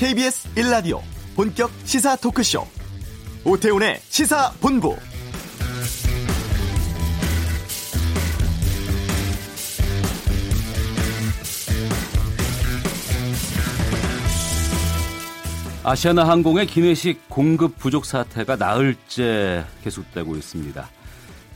KBS 1라디오 본격 시사 토크쇼 오태훈의 시사본부 아시아나 항공의 기내식 공급 부족 사태가 나흘째 계속되고 있습니다.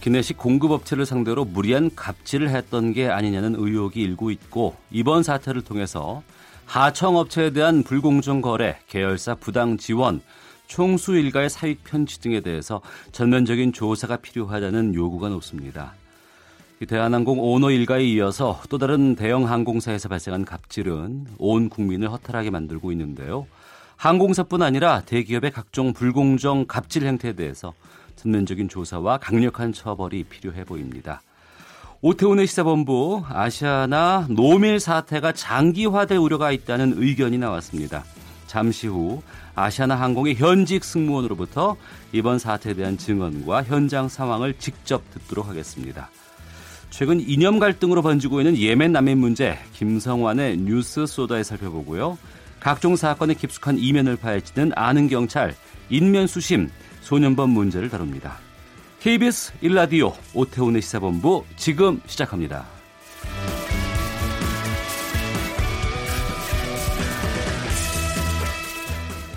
기내식 공급업체를 상대로 무리한 갑질을 했던 게 아니냐는 의혹이 일고 있고 이번 사태를 통해서 하청업체에 대한 불공정 거래, 계열사 부당 지원, 총수 일가의 사익 편취 등에 대해서 전면적인 조사가 필요하다는 요구가 높습니다. 대한항공 오너 일가에 이어서 또 다른 대형 항공사에서 발생한 갑질은 온 국민을 허탈하게 만들고 있는데요. 항공사뿐 아니라 대기업의 각종 불공정 갑질 행태에 대해서 전면적인 조사와 강력한 처벌이 필요해 보입니다. 오태훈의 시사본부 아시아나 노밀 사태가 장기화될 우려가 있다는 의견이 나왔습니다. 잠시 후 아시아나 항공의 현직 승무원으로부터 이번 사태에 대한 증언과 현장 상황을 직접 듣도록 하겠습니다. 최근 이념 갈등으로 번지고 있는 예멘 난민 문제 김성환의 뉴스 소다에 살펴보고요. 각종 사건에 깊숙한 이면을 파헤치는 아는 경찰 인면 수심 소년범 문제를 다룹니다. KBS 1라디오 오태훈의 시사본부 지금 시작합니다.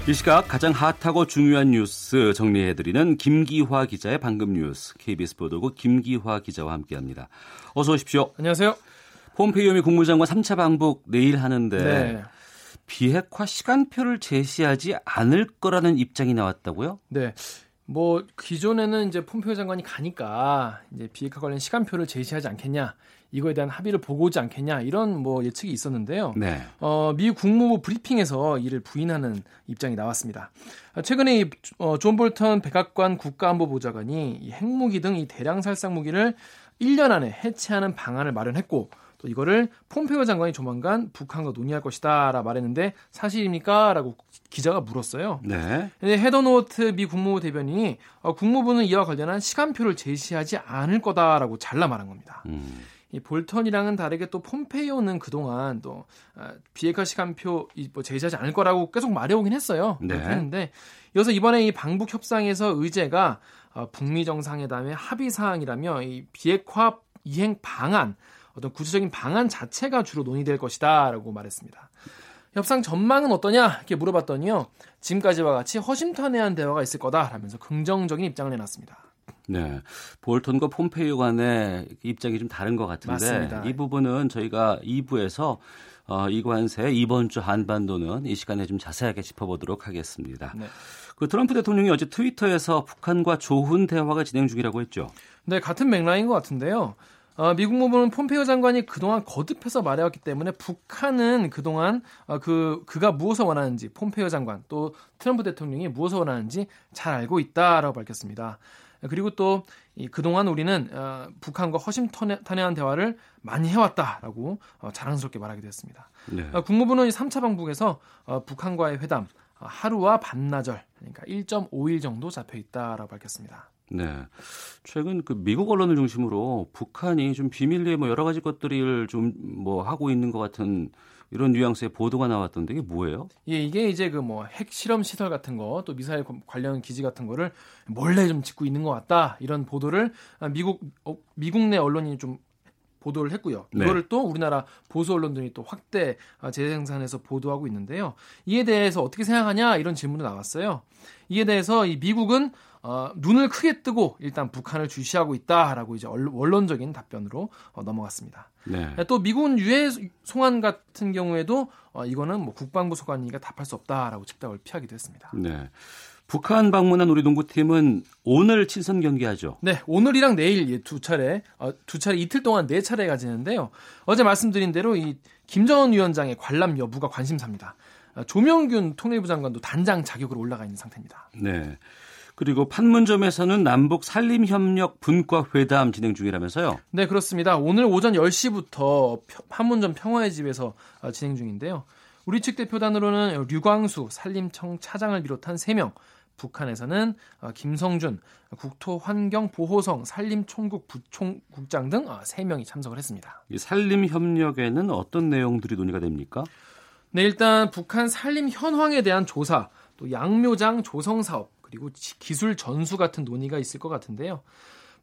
이 시각 가장 핫하고 중요한 뉴스 정리해드리는 김기화 기자의 방금 뉴스 KBS 보도국 김기화 기자와 함께합니다. 어서 오십시오. 안녕하세요. 폼페이오 미 국무장관 3차 방북 내일 하는데 네. 비핵화 시간표를 제시하지 않을 거라는 입장이 나왔다고요? 네. 뭐 기존에는 이제 폼페이오 장관이 가니까 이제 비핵화 관련 시간표를 제시하지 않겠냐 이거에 대한 합의를 보고 오지 않겠냐 이런 뭐 예측이 있었는데요. 네. 어, 미 국무부 브리핑에서 이를 부인하는 입장이 나왔습니다. 최근에 이, 어, 존 볼턴 백악관 국가안보보좌관이 이 핵무기 등 이 대량 살상 무기를 1년 안에 해체하는 방안을 마련했고 또 이거를 폼페이오 장관이 조만간 북한과 논의할 것이다라 말했는데 사실입니까?라고 기자가 물었어요. 네. 헤더노트 미 국무부 대변인이 어, 국무부는 이와 관련한 시간표를 제시하지 않을 거다라고 잘라 말한 겁니다. 음. 이 볼턴이랑은 다르게 또 폼페이오는 그동안 또 아, 비핵화 시간표 뭐 제시하지 않을 거라고 계속 말해오긴 했어요. 네. 했는데 이어서 이번에 이 방북 협상에서 의제가 어, 북미 정상회담의 합의 사항이라며 이 비핵화 이행 방안 어떤 구체적인 방안 자체가 주로 논의될 것이다라고 말했습니다. 협상 전망은 어떠냐 이렇게 물어봤더니요. 지금까지와 같이 허심탄회한 대화가 있을 거다라면서 긍정적인 입장을 내놨습니다. 네, 볼턴과 폼페이오 간의 입장이 좀 다른 것 같은데 맞습니다. 이 부분은 저희가 2부에서 어, 이 관세 이번 주 한반도는 이 시간에 좀 자세하게 짚어보도록 하겠습니다. 네. 그 트럼프 대통령이 어제 트위터에서 북한과 좋은 대화가 진행 중이라고 했죠. 네, 같은 맥락인 것 같은데요. 어, 미국 무부는 폼페이오 장관이 그동안 거듭해서 말해왔기 때문에 북한은 그동안 어, 그 그가 무엇을 원하는지 폼페이오 장관 또 트럼프 대통령이 무엇을 원하는지 잘 알고 있다라고 밝혔습니다. 그리고 또 이, 그동안 우리는 어, 북한과 허심탄회한 대화를 많이 해왔다라고 어, 자랑스럽게 말하게 됐습니다. 네. 어, 국무부는 3차 방북에서 어, 북한과의 회담 어, 하루와 반나절 그러니까 1.5일 정도 잡혀 있다라고 밝혔습니다. 네. 최근 그 미국 언론을 중심으로 북한이 좀 비밀리에 뭐 여러 가지 것들을 좀 뭐 하고 있는 것 같은 이런 뉘앙스의 보도가 나왔던데 이게 뭐예요? 예, 이게 이제 그 뭐 핵실험 시설 같은 거 또 미사일 관련 기지 같은 거를 몰래 좀 짓고 있는 것 같다 이런 보도를 미국 어, 미국 내 언론이 좀 보도를 했고요. 네. 이거를 또 우리나라 보수 언론들이 또 확대 아, 재생산해서 보도하고 있는데요. 이에 대해서 어떻게 생각하냐 이런 질문이 나왔어요. 이에 대해서 이 미국은 어, 눈을 크게 뜨고 일단 북한을 주시하고 있다라고 이제 원론적인 답변으로 어, 넘어갔습니다. 네. 또 미군 유해 송환 같은 경우에도 어, 이거는 뭐 국방부 소관이니까 답할 수 없다라고 즉답을 피하기도 했습니다. 네. 북한 방문한 우리 농구팀은 오늘 친선 경기하죠. 네, 오늘이랑 내일 두 차례, 어, 두 차례 이틀 동안 네 차례 가지는데요. 어제 말씀드린 대로 이 김정은 위원장의 관람 여부가 관심사입니다. 어, 조명균 통일부 장관도 단장 자격으로 올라가 있는 상태입니다. 네. 그리고 판문점에서는 남북 산림협력 분과 회담 진행 중이라면서요? 네, 그렇습니다. 오늘 오전 10시부터 판문점 평화의 집에서 어, 진행 중인데요. 우리 측 대표단으로는 류광수 산림청 차장을 비롯한 3명, 북한에서는 어, 김성준 국토환경보호성 산림총국 부총국장 등 3명이 어, 참석을 했습니다. 이 산림협력에는 어떤 내용들이 논의가 됩니까? 네, 일단 북한 산림 현황에 대한 조사, 또 양묘장 조성 사업, 그리고 기술 전수 같은 논의가 있을 것 같은데요.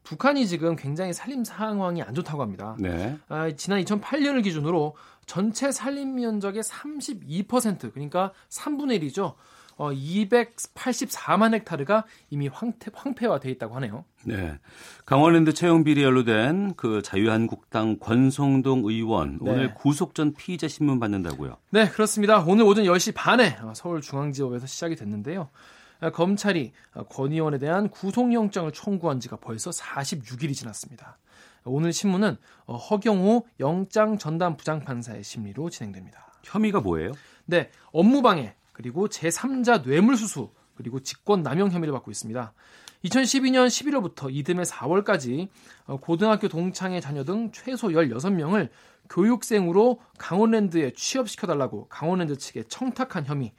북한이 지금 굉장히 산림 상황이 안 좋다고 합니다. 네. 아, 지난 2008년을 기준으로 전체 산림 면적의 32% 그러니까 3분의 1이죠. 어, 284만 헥타르가 이미 황태, 황폐화돼 있다고 하네요. 네. 강원랜드 채용 비리 연루된 그 자유한국당 권성동 의원 네. 오늘 구속 전 피의자 신문 받는다고요? 네, 그렇습니다. 오늘 오전 10시 반에 서울중앙지법에서 시작이 됐는데요. 검찰이 권 의원에 대한 구속영장을 청구한 지가 벌써 46일이 지났습니다. 오늘 신문은 허경호 영장 전담 부장판사의 심리로 진행됩니다. 혐의가 뭐예요? 네, 업무방해, 그리고 제3자 뇌물수수 그리고 직권남용 혐의를 받고 있습니다. 2012년 11월부터 이듬해 4월까지 어, 고등학교 동창의 자녀 등 최소 16명을 교육생으로 강원랜드에 취업시켜달라고 강원랜드 측에 청탁한 혐의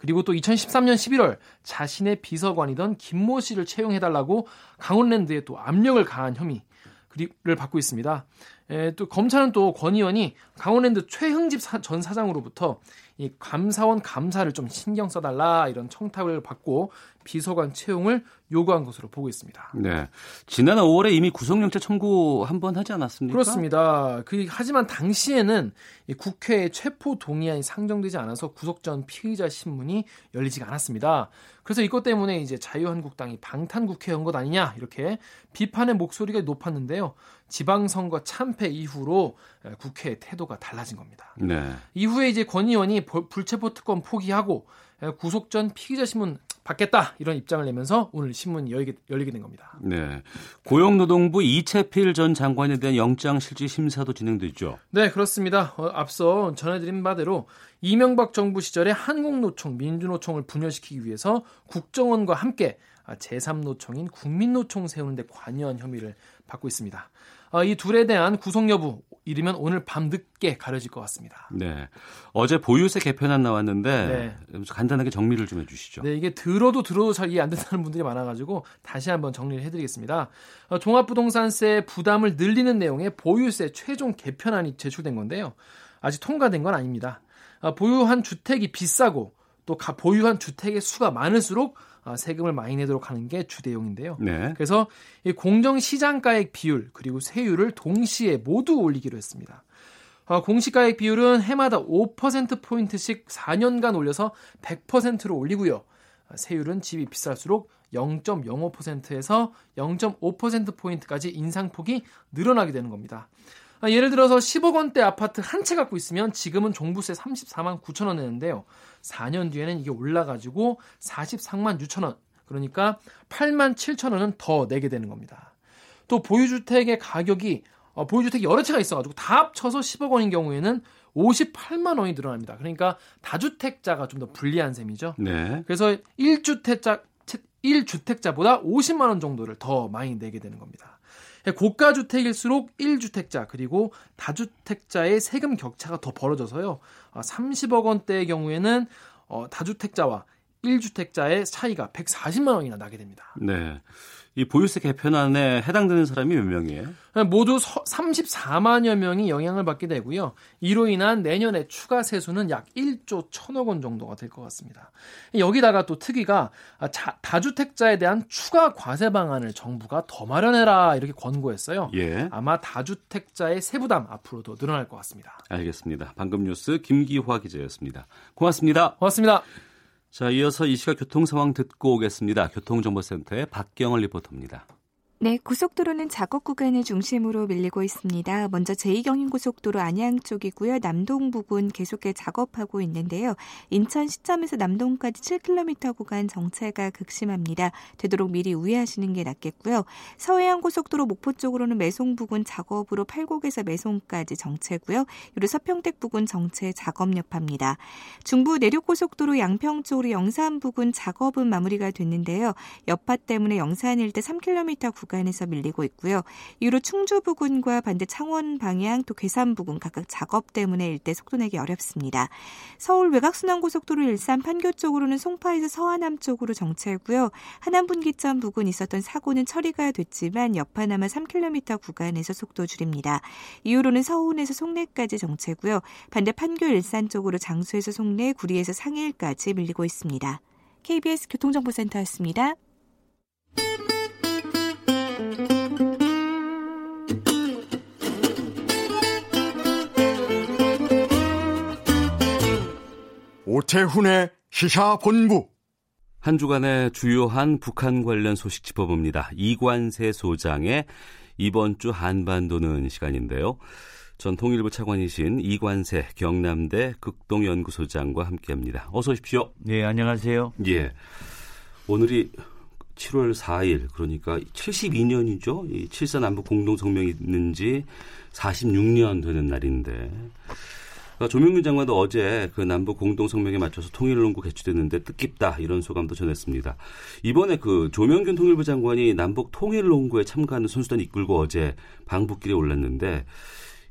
그리고 또 2013년 11월 자신의 비서관이던 김모 씨를 채용해달라고 강원랜드에 또 압력을 가한 혐의를 받고 있습니다. 에, 또 검찰은 또 권 의원이 강원랜드 최흥집 사, 전 사장으로부터 이 감사원 감사를 좀 신경 써달라 이런 청탁을 받고 비서관 채용을 요구한 것으로 보고 있습니다. 네. 지난 5월에 이미 구속영장 청구 한 번 하지 않았습니까? 그렇습니다. 그 하지만 당시에는 국회에 체포 동의안이 상정되지 않아서 구속 전 피의자 신문이 열리지가 않았습니다. 그래서 이것 때문에 이제 자유한국당이 방탄 국회인 것 아니냐 이렇게 비판의 목소리가 높았는데요. 지방선거 참패 이후로 국회의 태도가 달라진 겁니다. 네. 이후에 이제 권 의원이 불체포 특권 포기하고 구속 전 피의자 신문 받겠다 이런 입장을 내면서 오늘 신문이 열리게, 열리게 된 겁니다. 네. 고용노동부 이채필 전 장관에 대한 영장 실질 심사도 진행됐죠. 네, 그렇습니다. 어, 앞서 전해드린 바대로 이명박 정부 시절에 한국노총, 민주노총을 분열시키기 위해서 국정원과 함께 제3노총인 국민노총 세우는 데 관여한 혐의를 받고 있습니다. 어, 이 둘에 대한 구속 여부 이르면 오늘 밤 늦게 가려질 것 같습니다. 네. 어제 보유세 개편안 나왔는데 네. 간단하게 정리를 좀 해주시죠. 네, 이게 들어도 들어도 잘 이해 안 된다는 분들이 많아가지고 다시 한번 정리를 해드리겠습니다. 어, 종합부동산세 부담을 늘리는 내용의 보유세 최종 개편안이 제출된 건데요. 아직 통과된 건 아닙니다. 어, 보유한 주택이 비싸고 또 보유한 주택의 수가 많을수록 아, 세금을 많이 내도록 하는 게 주대용인데요. 네. 그래서 이 공정 시장가액 비율 그리고 세율을 동시에 모두 올리기로 했습니다. 아, 공시가액 비율은 해마다 5% 포인트씩 4년간 올려서 100%로 올리고요. 아, 세율은 집이 비쌀수록 0.05%에서 0.5% 포인트까지 인상폭이 늘어나게 되는 겁니다. 예를 들어서 10억 원대 아파트 한 채 갖고 있으면 지금은 종부세 34만 9천 원 내는데요. 4년 뒤에는 이게 올라가지고 43만 6천 원. 그러니까 8만 7천 원은 더 내게 되는 겁니다. 또 보유주택의 가격이 어, 보유주택이 여러 채가 있어가지고 다 합쳐서 10억 원인 경우에는 58만 원이 늘어납니다. 그러니까 다주택자가 좀 더 불리한 셈이죠. 네. 그래서 1주택자 1주택자보다 50만 원 정도를 더 많이 내게 되는 겁니다. 고가 주택일수록 1주택자 그리고 다주택자의 세금 격차가 더 벌어져서요. 30억 아, 원대의 경우에는 어, 다주택자와 1주택자의 차이가 140만 원이나 나게 됩니다. 네. 이 보유세 개편안에 해당되는 사람이 몇 명이에요? 모두 34만여 명이 영향을 받게 되고요. 이로 인한 내년에 추가 세수는 약 1조 1천억 원 정도가 될 것 같습니다. 여기다가 또 특위가 다주택자에 대한 추가 과세 방안을 정부가 더 마련해라 이렇게 권고했어요. 예. 아마 다주택자의 세부담 앞으로 더 늘어날 것 같습니다. 알겠습니다. 방금 뉴스 김기화 기자였습니다. 고맙습니다. 고맙습니다. 자, 이어서 이 시각 교통 상황 듣고 오겠습니다. 교통정보센터의 박경을 리포터입니다. 네, 고속도로는 작업 구간을 중심으로 밀리고 있습니다. 먼저 제2경인고속도로 안양 쪽이고요. 남동 부분 계속해 작업하고 있는데요. 인천 시점에서 남동까지 7km 구간 정체가 극심합니다. 되도록 미리 우회하시는 게 낫겠고요. 서해안고속도로 목포 쪽으로는 매송 부근 작업으로 팔곡에서 매송까지 정체고요. 그리고 서평택 부근 정체 작업 여파입니다. 중부 내륙고속도로 양평 쪽으로 영산 부근 작업은 마무리가 됐는데요. 여파 때문에 영산 일대 3km 구간 구간에서 밀리고 있고요. 이후로 충주 부근과 반대 창원 방향 또 괴산 부근 각각 작업 때문에 일대 속도 내기 어렵습니다. 서울 외곽순환고속도로 일산 판교 쪽으로는 송파에서 서하남 쪽으로 정체고요. 하남 분기점 부근 있었던 사고는 처리가 됐지만 여파남아 3km 구간에서 속도 줄입니다. 이후로는 서운에서 송내까지 정체고요. 반대 판교 일산 쪽으로 장수에서 송내, 구리에서 상일까지 밀리고 있습니다. KBS 교통정보센터였습니다. 오태훈의 시사본부 한 주간의 주요한 북한 관련 소식 짚어봅니다. 이관세 소장의 이번 주 한반도는 시간인데요. 전 통일부 차관이신 이관세 경남대 극동연구소장과 함께합니다. 어서 오십시오. 네, 안녕하세요. 예. 오늘이 7월 4일 그러니까 72년이죠. 이 7사 남북 공동 성명이 있는 지 46년 되는 날인데 그러니까 조명균 장관도 어제 그 남북 공동 성명에 맞춰서 통일농구 개최됐는데 뜻깊다 이런 소감도 전했습니다. 이번에 그 조명균 통일부 장관이 남북 통일농구에 참가하는 선수단 이끌고 어제 방북길에 올랐는데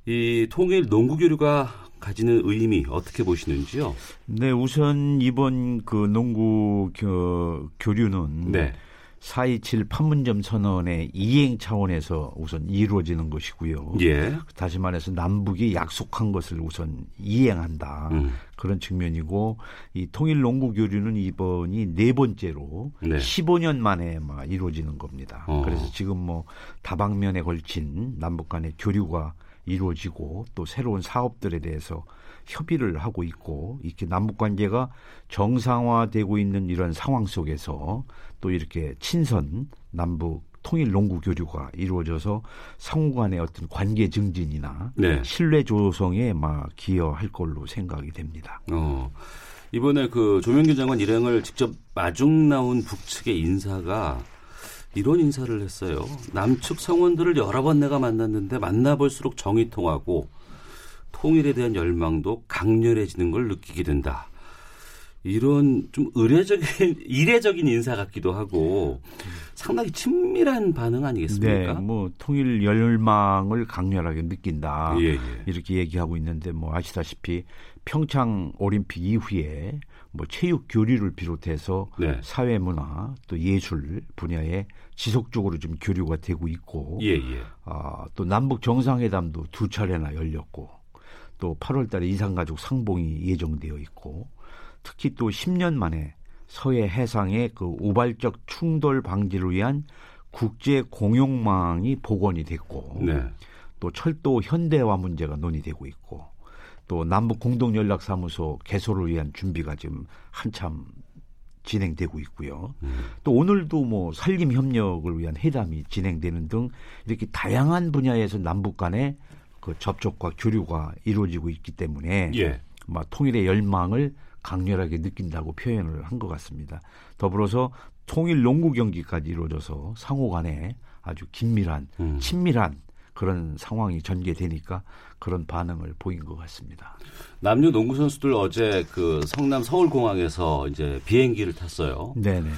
이 통일 농구 교류가 가지는 의미 어떻게 보시는지요? 네, 우선 이번 그 농구 교, 교류는 네. 4.27 판문점 선언의 이행 차원에서 우선 이루어지는 것이고요. 예. 다시 말해서 남북이 약속한 것을 우선 이행한다. 음. 그런 측면이고 이 통일 농구 교류는 이번이 네 번째로 네. 15년 만에 막 이루어지는 겁니다. 어. 그래서 지금 뭐 다방면에 걸친 남북 간의 교류가 이루어지고 또 새로운 사업들에 대해서 협의를 하고 있고 이렇게 남북 관계가 정상화되고 있는 이런 상황 속에서 또 이렇게 친선 남북 통일 농구 교류가 이루어져서 상호 간의 어떤 관계 증진이나 네. 신뢰 조성에 막 기여할 걸로 생각이 됩니다. 어. 이번에 그 조명규 장관 일행을 직접 마중 나온 북측의 인사가 이런 인사를 했어요. 남측 성원들을 여러 번 내가 만났는데 만나볼수록 정이 통하고 통일에 대한 열망도 강렬해지는 걸 느끼게 된다. 이런 좀 의례적인 이례적인 인사 같기도 하고 상당히 친밀한 반응 아니겠습니까? 네, 뭐 통일 열망을 강렬하게 느낀다 예, 예. 이렇게 얘기하고 있는데 뭐 아시다시피 평창 올림픽 이후에 뭐 체육 교류를 비롯해서 네. 사회 문화 또 예술 분야에 지속적으로 좀 교류가 되고 있고 예, 예. 아, 또 남북 정상회담도 두 차례나 열렸고 또 8월 달에 이산가족 상봉이 예정되어 있고 특히 또 10년 만에 서해 해상의 그 우발적 충돌 방지를 위한 국제 공용망이 복원이 됐고 네. 또 철도 현대화 문제가 논의되고 있고 또 남북 공동 연락 사무소 개소를 위한 준비가 지금 한참 진행되고 있고요. 음. 또 오늘도 뭐 산림 협력을 위한 회담이 진행되는 등 이렇게 다양한 분야에서 남북 간의 그 접촉과 교류가 이루어지고 있기 때문에 예. 막 통일의 열망을 강렬하게 느낀다고 표현을 한 것 같습니다. 더불어서 통일 농구 경기까지 이루어져서 상호 간에 아주 긴밀한 음. 친밀한 그런 상황이 전개되니까 그런 반응을 보인 것 같습니다. 남녀 농구 선수들 어제 그 성남 서울공항에서 이제 비행기를 탔어요. 네네.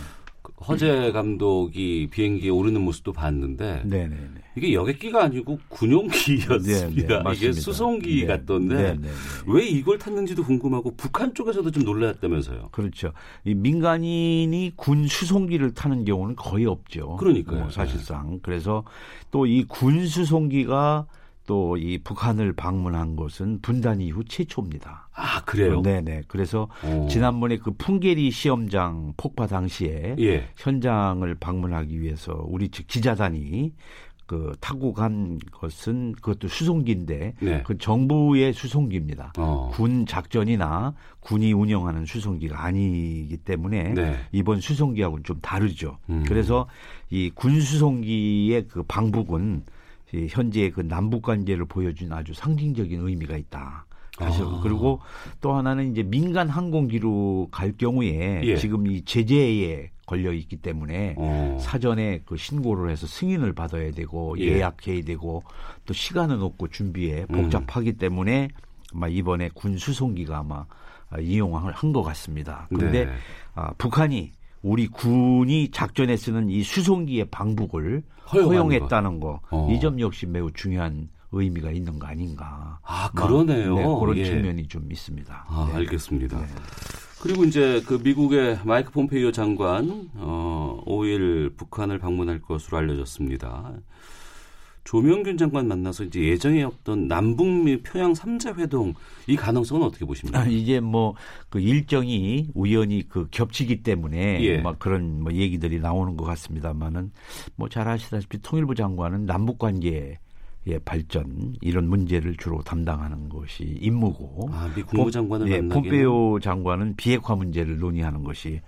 허재 감독이 비행기에 오르는 모습도 봤는데 네네네. 이게 여객기가 아니고 군용기였습니다. 네네, 이게 수송기 네. 같던데 네네네. 왜 이걸 탔는지도 궁금하고 북한 쪽에서도 좀 놀랐다면서요. 그렇죠. 이 민간인이 군 수송기를 타는 경우는 거의 없죠. 그러니까요. 뭐 사실상 그래서 또 이 군 수송기가 또 이 북한을 방문한 것은 분단 이후 최초입니다. 아 그래요? 네네. 그래서 오. 지난번에 그 풍계리 시험장 폭파 당시에 예. 현장을 방문하기 위해서 우리 측 기자단이 그 타고 간 것은 그것도 수송기인데 네. 그 정부의 수송기입니다. 어. 군 작전이나 군이 운영하는 수송기가 아니기 때문에 네. 이번 수송기하고는 좀 다르죠. 음. 그래서 이 군 수송기의 그 방북은 현재 그 남북 관계를 보여준 아주 상징적인 의미가 있다. 사실 아. 그리고 또 하나는 이제 민간 항공기로 갈 경우에 예. 지금 이 제재에 걸려 있기 때문에 어. 사전에 그 신고를 해서 승인을 받아야 되고 예. 약해야 되고 또 시간은 없고 준비에 음. 복잡하기 음. 때문에 아마 이번에 군 수송기가 아마 이용을 한 것 같습니다. 그런데 네. 아, 북한이 우리 군이 작전에 쓰는 이 수송기의 방북을 허용했다는 거. 어. 이점 역시 매우 중요한 의미가 있는 거 아닌가. 아, 그러네요. 네, 그런 예. 측면이 좀 있습니다. 아, 네. 알겠습니다. 네. 그리고 이제 그 미국의 마이크 폼페이오 장관 어 5일 북한을 방문할 것으로 알려졌습니다. 조명균 장관 만나서 이제 예정에 없던 남북미 평양 3자 회동 이 가능성은 어떻게 보십니까? 아, 이제 뭐그 일정이 우연히 그 겹치기 때문에 예. 막 그런 뭐 얘기들이 나오는 것 같습니다만은 뭐 잘 아시다시피 통일부 장관은 남북 관계 의 발전 이런 문제를 주로 담당하는 것이 임무고 아, 미 국무장관을 예, 폼페오 장관은 비핵화 문제를 논의하는 것이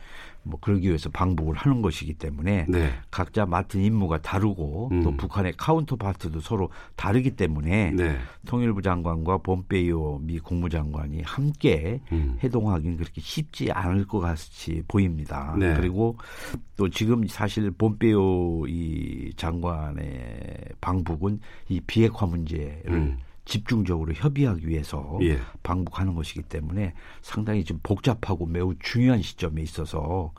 뭐 그러기 위해서 방북을 하는 것이기 때문에 네. 각자 맡은 임무가 다르고 음. 또 북한의 카운터파트도 서로 다르기 때문에 네. 통일부 장관과 본페이오 미 국무장관이 함께 음. 해동하기는 그렇게 쉽지 않을 것 같이 보입니다. 네. 그리고 또 지금 사실 본페이오 이 장관의 방북은 이 비핵화 문제를 음. 집중적으로 협의하기 위해서 예. 방북하는 것이기 때문에 상당히 좀 복잡하고 매우 중요한 시점에 있어서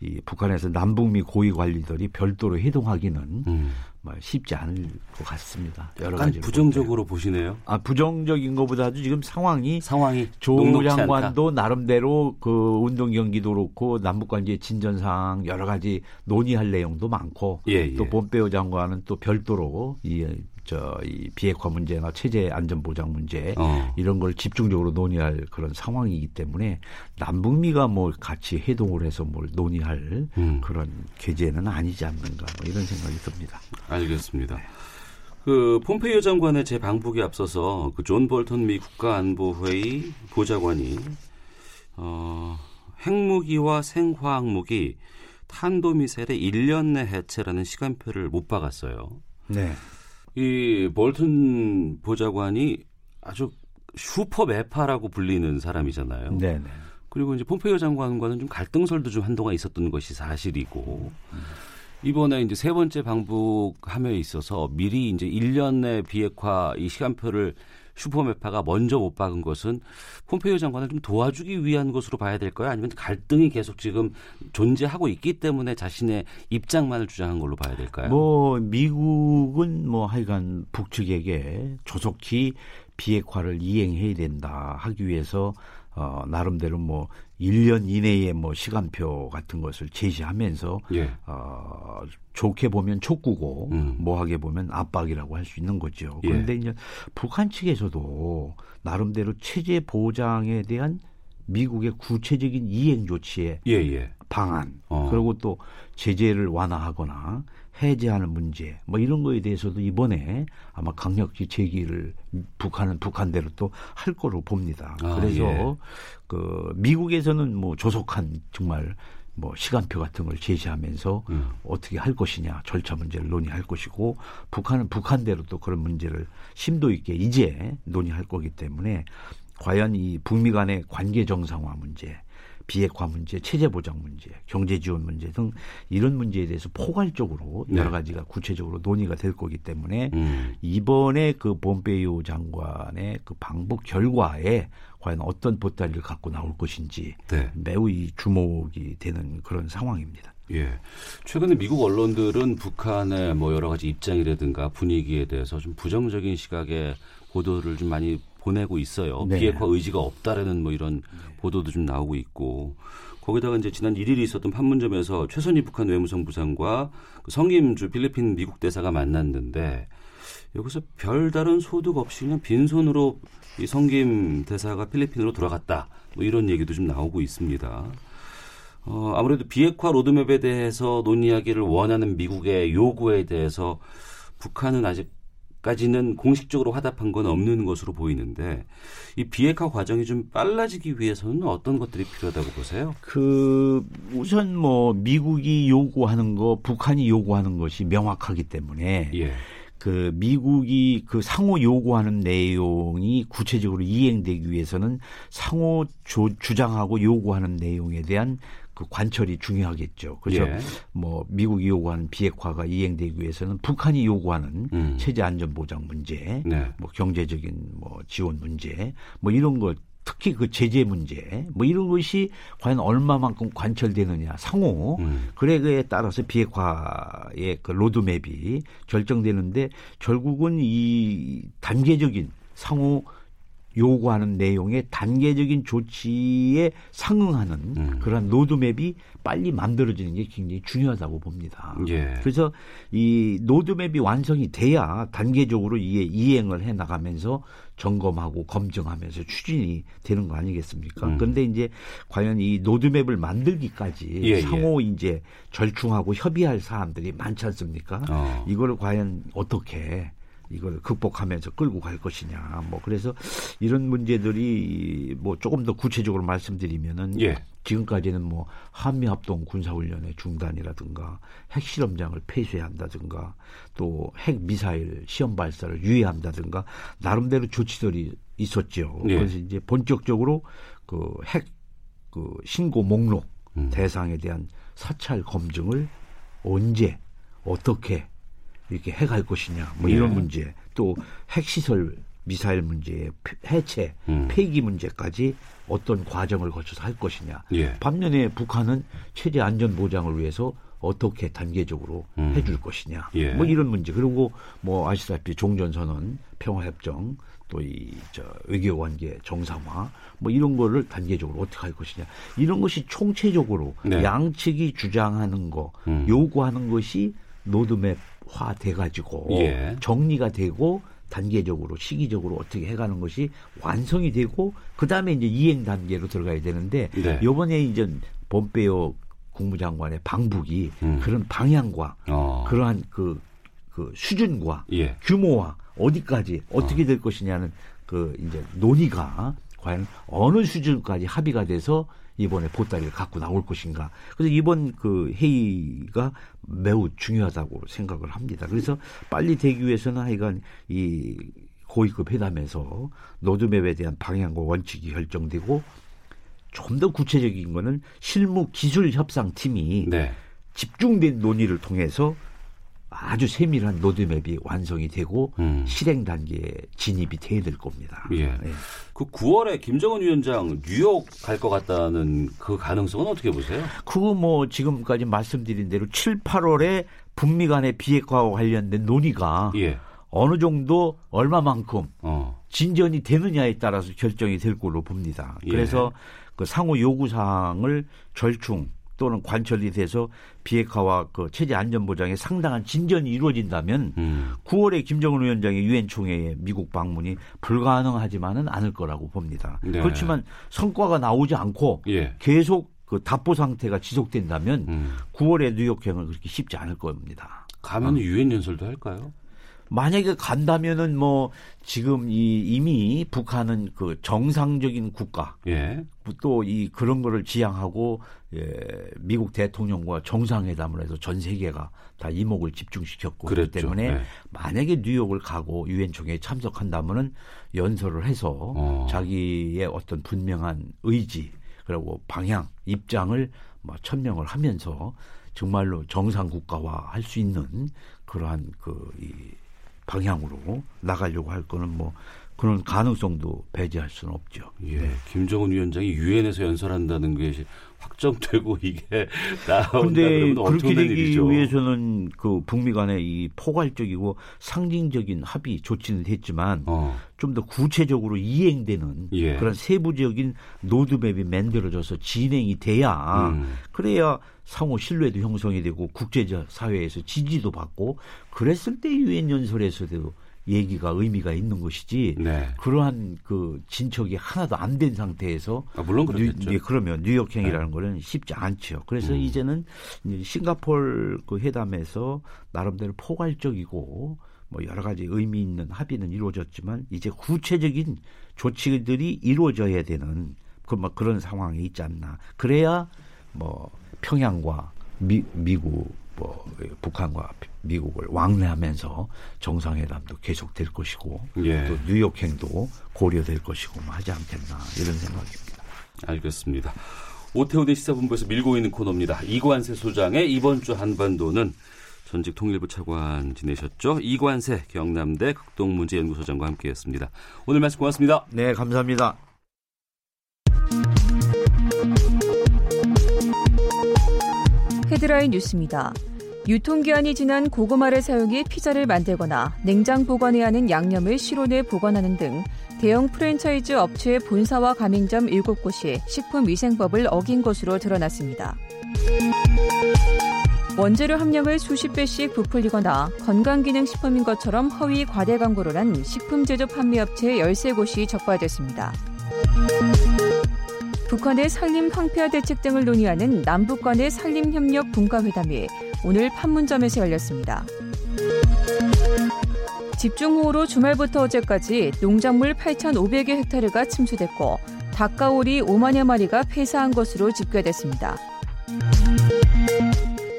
이 북한에서 남북미 고위 관리들이 별도로 회동하기는 음. 뭐 쉽지 않을 것 같습니다. 여러 가지 부정적으로 보시네요. 아 부정적인 것보다도 지금 상황이 상황이 조 장관도. 나름대로 그 운동 경기도 그렇고 남북 관계 진전상 여러 가지 논의할 내용도 많고 예, 예. 또 본배우 장관은 또 별도로 이 저이 비핵화 문제나 체제 안전 보장 문제 어. 이런 걸 집중적으로 논의할 그런 상황이기 때문에 남북미가 뭐 같이 회동을 해서 뭘 논의할 음. 그런 계제는 아니지 않는가 뭐 이런 생각이 듭니다. 알겠습니다. 네. 그 폼페이오 장관의 재방북에 앞서서 그 존 볼턴 미 국가안보회의 보좌관이 어, 핵무기와 생화학무기 탄도미사일의 1년 내 해체라는 시간표를 못 박았어요. 네. 이 볼튼 보좌관이 아주 슈퍼 매파라고 불리는 사람이잖아요. 네, 네. 그리고 이제 폼페이오 장관과는 좀 갈등설도 좀 한동안 있었던 것이 사실이고 이번에 이제 세 번째 방북함에 있어서 미리 이제 1년 내 비핵화 이 시간표를 슈퍼메파가 먼저 못 박은 것은 폼페이오 장관을 좀 도와주기 위한 것으로 봐야 될까요? 아니면 갈등이 계속 지금 존재하고 있기 때문에 자신의 입장만을 주장한 걸로 봐야 될까요? 뭐 미국은 뭐 하여간 북측에게 조속히 비핵화를 이행해야 된다 하기 위해서 어, 나름대로 뭐 1년 이내에 뭐 시간표 같은 것을 제시하면서 예. 어, 좋게 보면 촉구고 음. 뭐하게 보면 압박이라고 할 수 있는 거죠. 예. 그런데 예. 이제 북한 측에서도 나름대로 체제 보장에 대한 미국의 구체적인 이행 조치의 예, 예. 방안 어. 그리고 또 제재를 완화하거나 해제하는 문제 뭐 이런 거에 대해서도 이번에 아마 강력히 제기를 북한은 북한대로 또 할 거로 봅니다. 아, 그래서 예. 그 미국에서는 뭐 조속한 정말 뭐 시간표 같은 걸 제시하면서 음. 어떻게 할 것이냐 절차 문제를 논의할 것이고 북한은 북한대로 또 그런 문제를 심도 있게 이제 논의할 거기 때문에 과연 이 북미 간의 관계 정상화 문제 비핵화 문제, 체제 보장 문제, 경제 지원 문제 등 이런 문제에 대해서 포괄적으로 네. 여러 가지가 구체적으로 논의가 될 거기 때문에 음. 이번에 그 본페이오 장관의 그 방북 결과에 과연 어떤 보따리를 갖고 나올 것인지 네. 매우 이 주목이 되는 그런 상황입니다. 예. 최근에 미국 언론들은 북한의 뭐 여러 가지 입장이라든가 분위기에 대해서 좀 부정적인 시각의 보도를 좀 많이 보내고 있어요. 네. 비핵화 의지가 없다라는 뭐 이런 보도도 좀 나오고 있고 거기다가 이제 지난 1일이 있었던 판문점에서 최선희 북한 외무성 부장과 그 성임주 필리핀 미국 대사가 만났는데 여기서 별다른 소득 없이 그냥 빈손으로 이 성김 대사가 필리핀으로 돌아갔다. 뭐 이런 얘기도 좀 나오고 있습니다. 어, 아무래도 비핵화 로드맵에 대해서 논의하기를 원하는 미국의 요구에 대해서 북한은 아직 까지는 공식적으로 화답한 건 없는 것으로 보이는데 이 비핵화 과정이 좀 빨라지기 위해서는 어떤 것들이 필요하다고 보세요? 그 우선 뭐 미국이 요구하는 거, 북한이 요구하는 것이 명확하기 때문에 예. 그 미국이 그 상호 요구하는 내용이 구체적으로 이행되기 위해서는 상호 조, 주장하고 요구하는 내용에 대한 그 관철이 중요하겠죠. 그래서 예. 뭐 미국이 요구하는 비핵화가 이행되기 위해서는 북한이 요구하는 음. 체제 안전 보장 문제, 네. 뭐 경제적인 뭐 지원 문제, 뭐 이런 것 특히 그 제재 문제 뭐 이런 것이 과연 얼마만큼 관철되느냐 상호 음. 그래그에 따라서 비핵화의 그 로드맵이 결정되는데 결국은 이 단계적인 상호 요구하는 내용의 단계적인 조치에 상응하는 음. 그런 로드맵이 빨리 만들어지는 게 굉장히 중요하다고 봅니다. 예. 그래서 이 로드맵이 완성이 돼야 단계적으로 이에 이행을 해 나가면서 점검하고 검증하면서 추진이 되는 거 아니겠습니까? 음. 그런데 이제 과연 이 로드맵을 만들기까지 예, 예. 상호 예. 이제 절충하고 협의할 사람들이 많지 않습니까? 어. 이거를 과연 어떻게 이걸 극복하면서 끌고 갈 것이냐. 뭐 그래서 이런 문제들이 뭐 조금 더 구체적으로 말씀드리면은 예. 지금까지는 뭐 한미 합동 군사 훈련의 중단이라든가 핵 실험장을 폐쇄 한다든가 또 핵 미사일 시험 발사를 유예한다든가 나름대로 조치들이 있었죠. 예. 그래서 이제 본격적으로 그 핵그 신고 목록 음. 대상에 대한 사찰 검증을 언제 어떻게 이렇게 해갈 것이냐 뭐 이런 예. 문제 또 핵시설 미사일 문제 해체 음. 폐기 문제까지 어떤 과정을 거쳐서 할 것이냐 예. 반면에 북한은 체제 안전 보장을 위해서 어떻게 단계적으로 음. 해줄 것이냐 예. 뭐 이런 문제 그리고 뭐 아시다시피 종전선언 평화협정 또 이 저 외교관계 정상화 뭐 이런 거를 단계적으로 어떻게 할 것이냐 이런 것이 총체적으로 네. 양측이 주장하는 거 음. 요구하는 것이 로드맵 화 돼 가지고 예. 정리가 되고 단계적으로 시기적으로 어떻게 해가는 것이 완성이 되고 그 다음에 이제 이행 단계로 들어가야 되는데 네. 이번에 이제 본페오 국무장관의 방북이 음. 그런 방향과 어. 그러한 그, 그 수준과 예. 규모와 어디까지 어떻게 어. 될 것이냐는 그 이제 논의가 과연 어느 수준까지 합의가 돼서 이번에 보따리를 갖고 나올 것인가. 그래서 이번 그 회의가 매우 중요하다고 생각을 합니다. 그래서 빨리 되기 위해서는 하여간 이 고위급 회담에서 노드맵에 대한 방향과 원칙이 결정되고 좀 더 구체적인 거는 실무 기술 협상 팀이 네. 집중된 논의를 통해서 아주 세밀한 로드맵이 완성이 되고 음. 실행 단계에 진입이 돼야 될 겁니다. 예. 예. 그 9월에 김정은 위원장 뉴욕 갈 것 같다는 그 가능성은 어떻게 보세요? 그거 뭐 지금까지 말씀드린 대로 7, 8월에 북미 간의 비핵화와 관련된 논의가 예. 어느 정도 얼마만큼 어. 진전이 되느냐에 따라서 결정이 될 걸로 봅니다. 예. 그래서 그 상호 요구 사항을 절충 또는 관철이 돼서 비핵화와 그 체제 안전 보장에 상당한 진전이 이루어진다면 음. 9월에 김정은 위원장의 유엔 총회에 미국 방문이 불가능하지만은 않을 거라고 봅니다. 네. 그렇지만 성과가 나오지 않고 예. 계속 그 답보 상태가 지속된다면 음. 9월에 뉴욕행은 그렇게 쉽지 않을 겁니다. 가면 어. 유엔 연설도 할까요? 만약에 간다면은 뭐 지금 이 이미 북한은 그 정상적인 국가 예. 또이 그런 거를 지향하고 예, 미국 대통령과 정상회담을 해서 전 세계가 다 이목을 집중시켰고 그렇기 때문에 네. 만약에 뉴욕을 가고 유엔 총회에 참석한다면은 연설을 해서 어. 자기의 어떤 분명한 의지 그리고 방향 입장을 뭐 천명을 하면서 정말로 정상 국가화 할 수 있는 그러한 그이 방향으로 나가려고 할 거는 뭐 그런 가능성도 배제할 수는 없죠. 예. 네. 김정은 위원장이 유엔에서 연설한다는 것이 확정되고 이게 나온다 그런데 그렇게 되기 일이죠. 위해서는 그 북미 간의 이 포괄적이고 상징적인 합의 조치는 됐지만 어. 좀더 구체적으로 이행되는 예. 그런 세부적인 노드맵이 만들어져서 진행이 돼야 음. 그래야 상호 신뢰도 형성이 되고 국제적 사회에서 지지도 받고 그랬을 때 유엔 연설에서도 얘기가 의미가 있는 것이지 네. 그러한 그 진척이 하나도 안 된 상태에서 아, 물론 그렇겠죠. 뉴, 그러면 뉴욕행이라는 네. 거는 쉽지 않죠. 그래서 음. 이제는 싱가폴 그 회담에서 나름대로 포괄적이고 뭐 여러 가지 의미 있는 합의는 이루어졌지만 이제 구체적인 조치들이 이루어져야 되는 그뭐 그런 상황이 있지 않나. 그래야 뭐 평양과 미, 미국 그 북한과 미국을 왕래하면서 정상회담도 계속될 것이고 예. 또 뉴욕행도 고려될 것이고 뭐 하지 않겠나 이런 생각입니다. 알겠습니다. 오태훈의 시사본부에서 밀고 있는 코너입니다. 이관세 소장의 이번 주 한반도는 전직 통일부 차관 지내셨죠? 이관세 경남대 극동문제연구소장과 함께했습니다. 오늘 말씀 고맙습니다. 네, 감사합니다. 헤드라인 뉴스입니다. 유통기한이 지난 고구마를 사용해 피자를 만들거나 냉장 보관해야 하는 양념을 실온에 보관하는 등 대형 프랜차이즈 업체의 본사와 가맹점 7곳이 식품위생법을 어긴 것으로 드러났습니다. 원재료 함량을 수십 배씩 부풀리거나 건강기능식품인 것처럼 허위 과대 광고를 한 식품 제조 판매업체 13곳이 적발됐습니다. 북한의 산림 황폐화 대책 등을 논의하는 남북 간의 산림협력 분과회담이 오늘 판문점에서 열렸습니다. 집중호우로 주말부터 어제까지 농작물 8,500여 헥타르가 침수됐고 닭가오리 5만여 마리가 폐사한 것으로 집계됐습니다.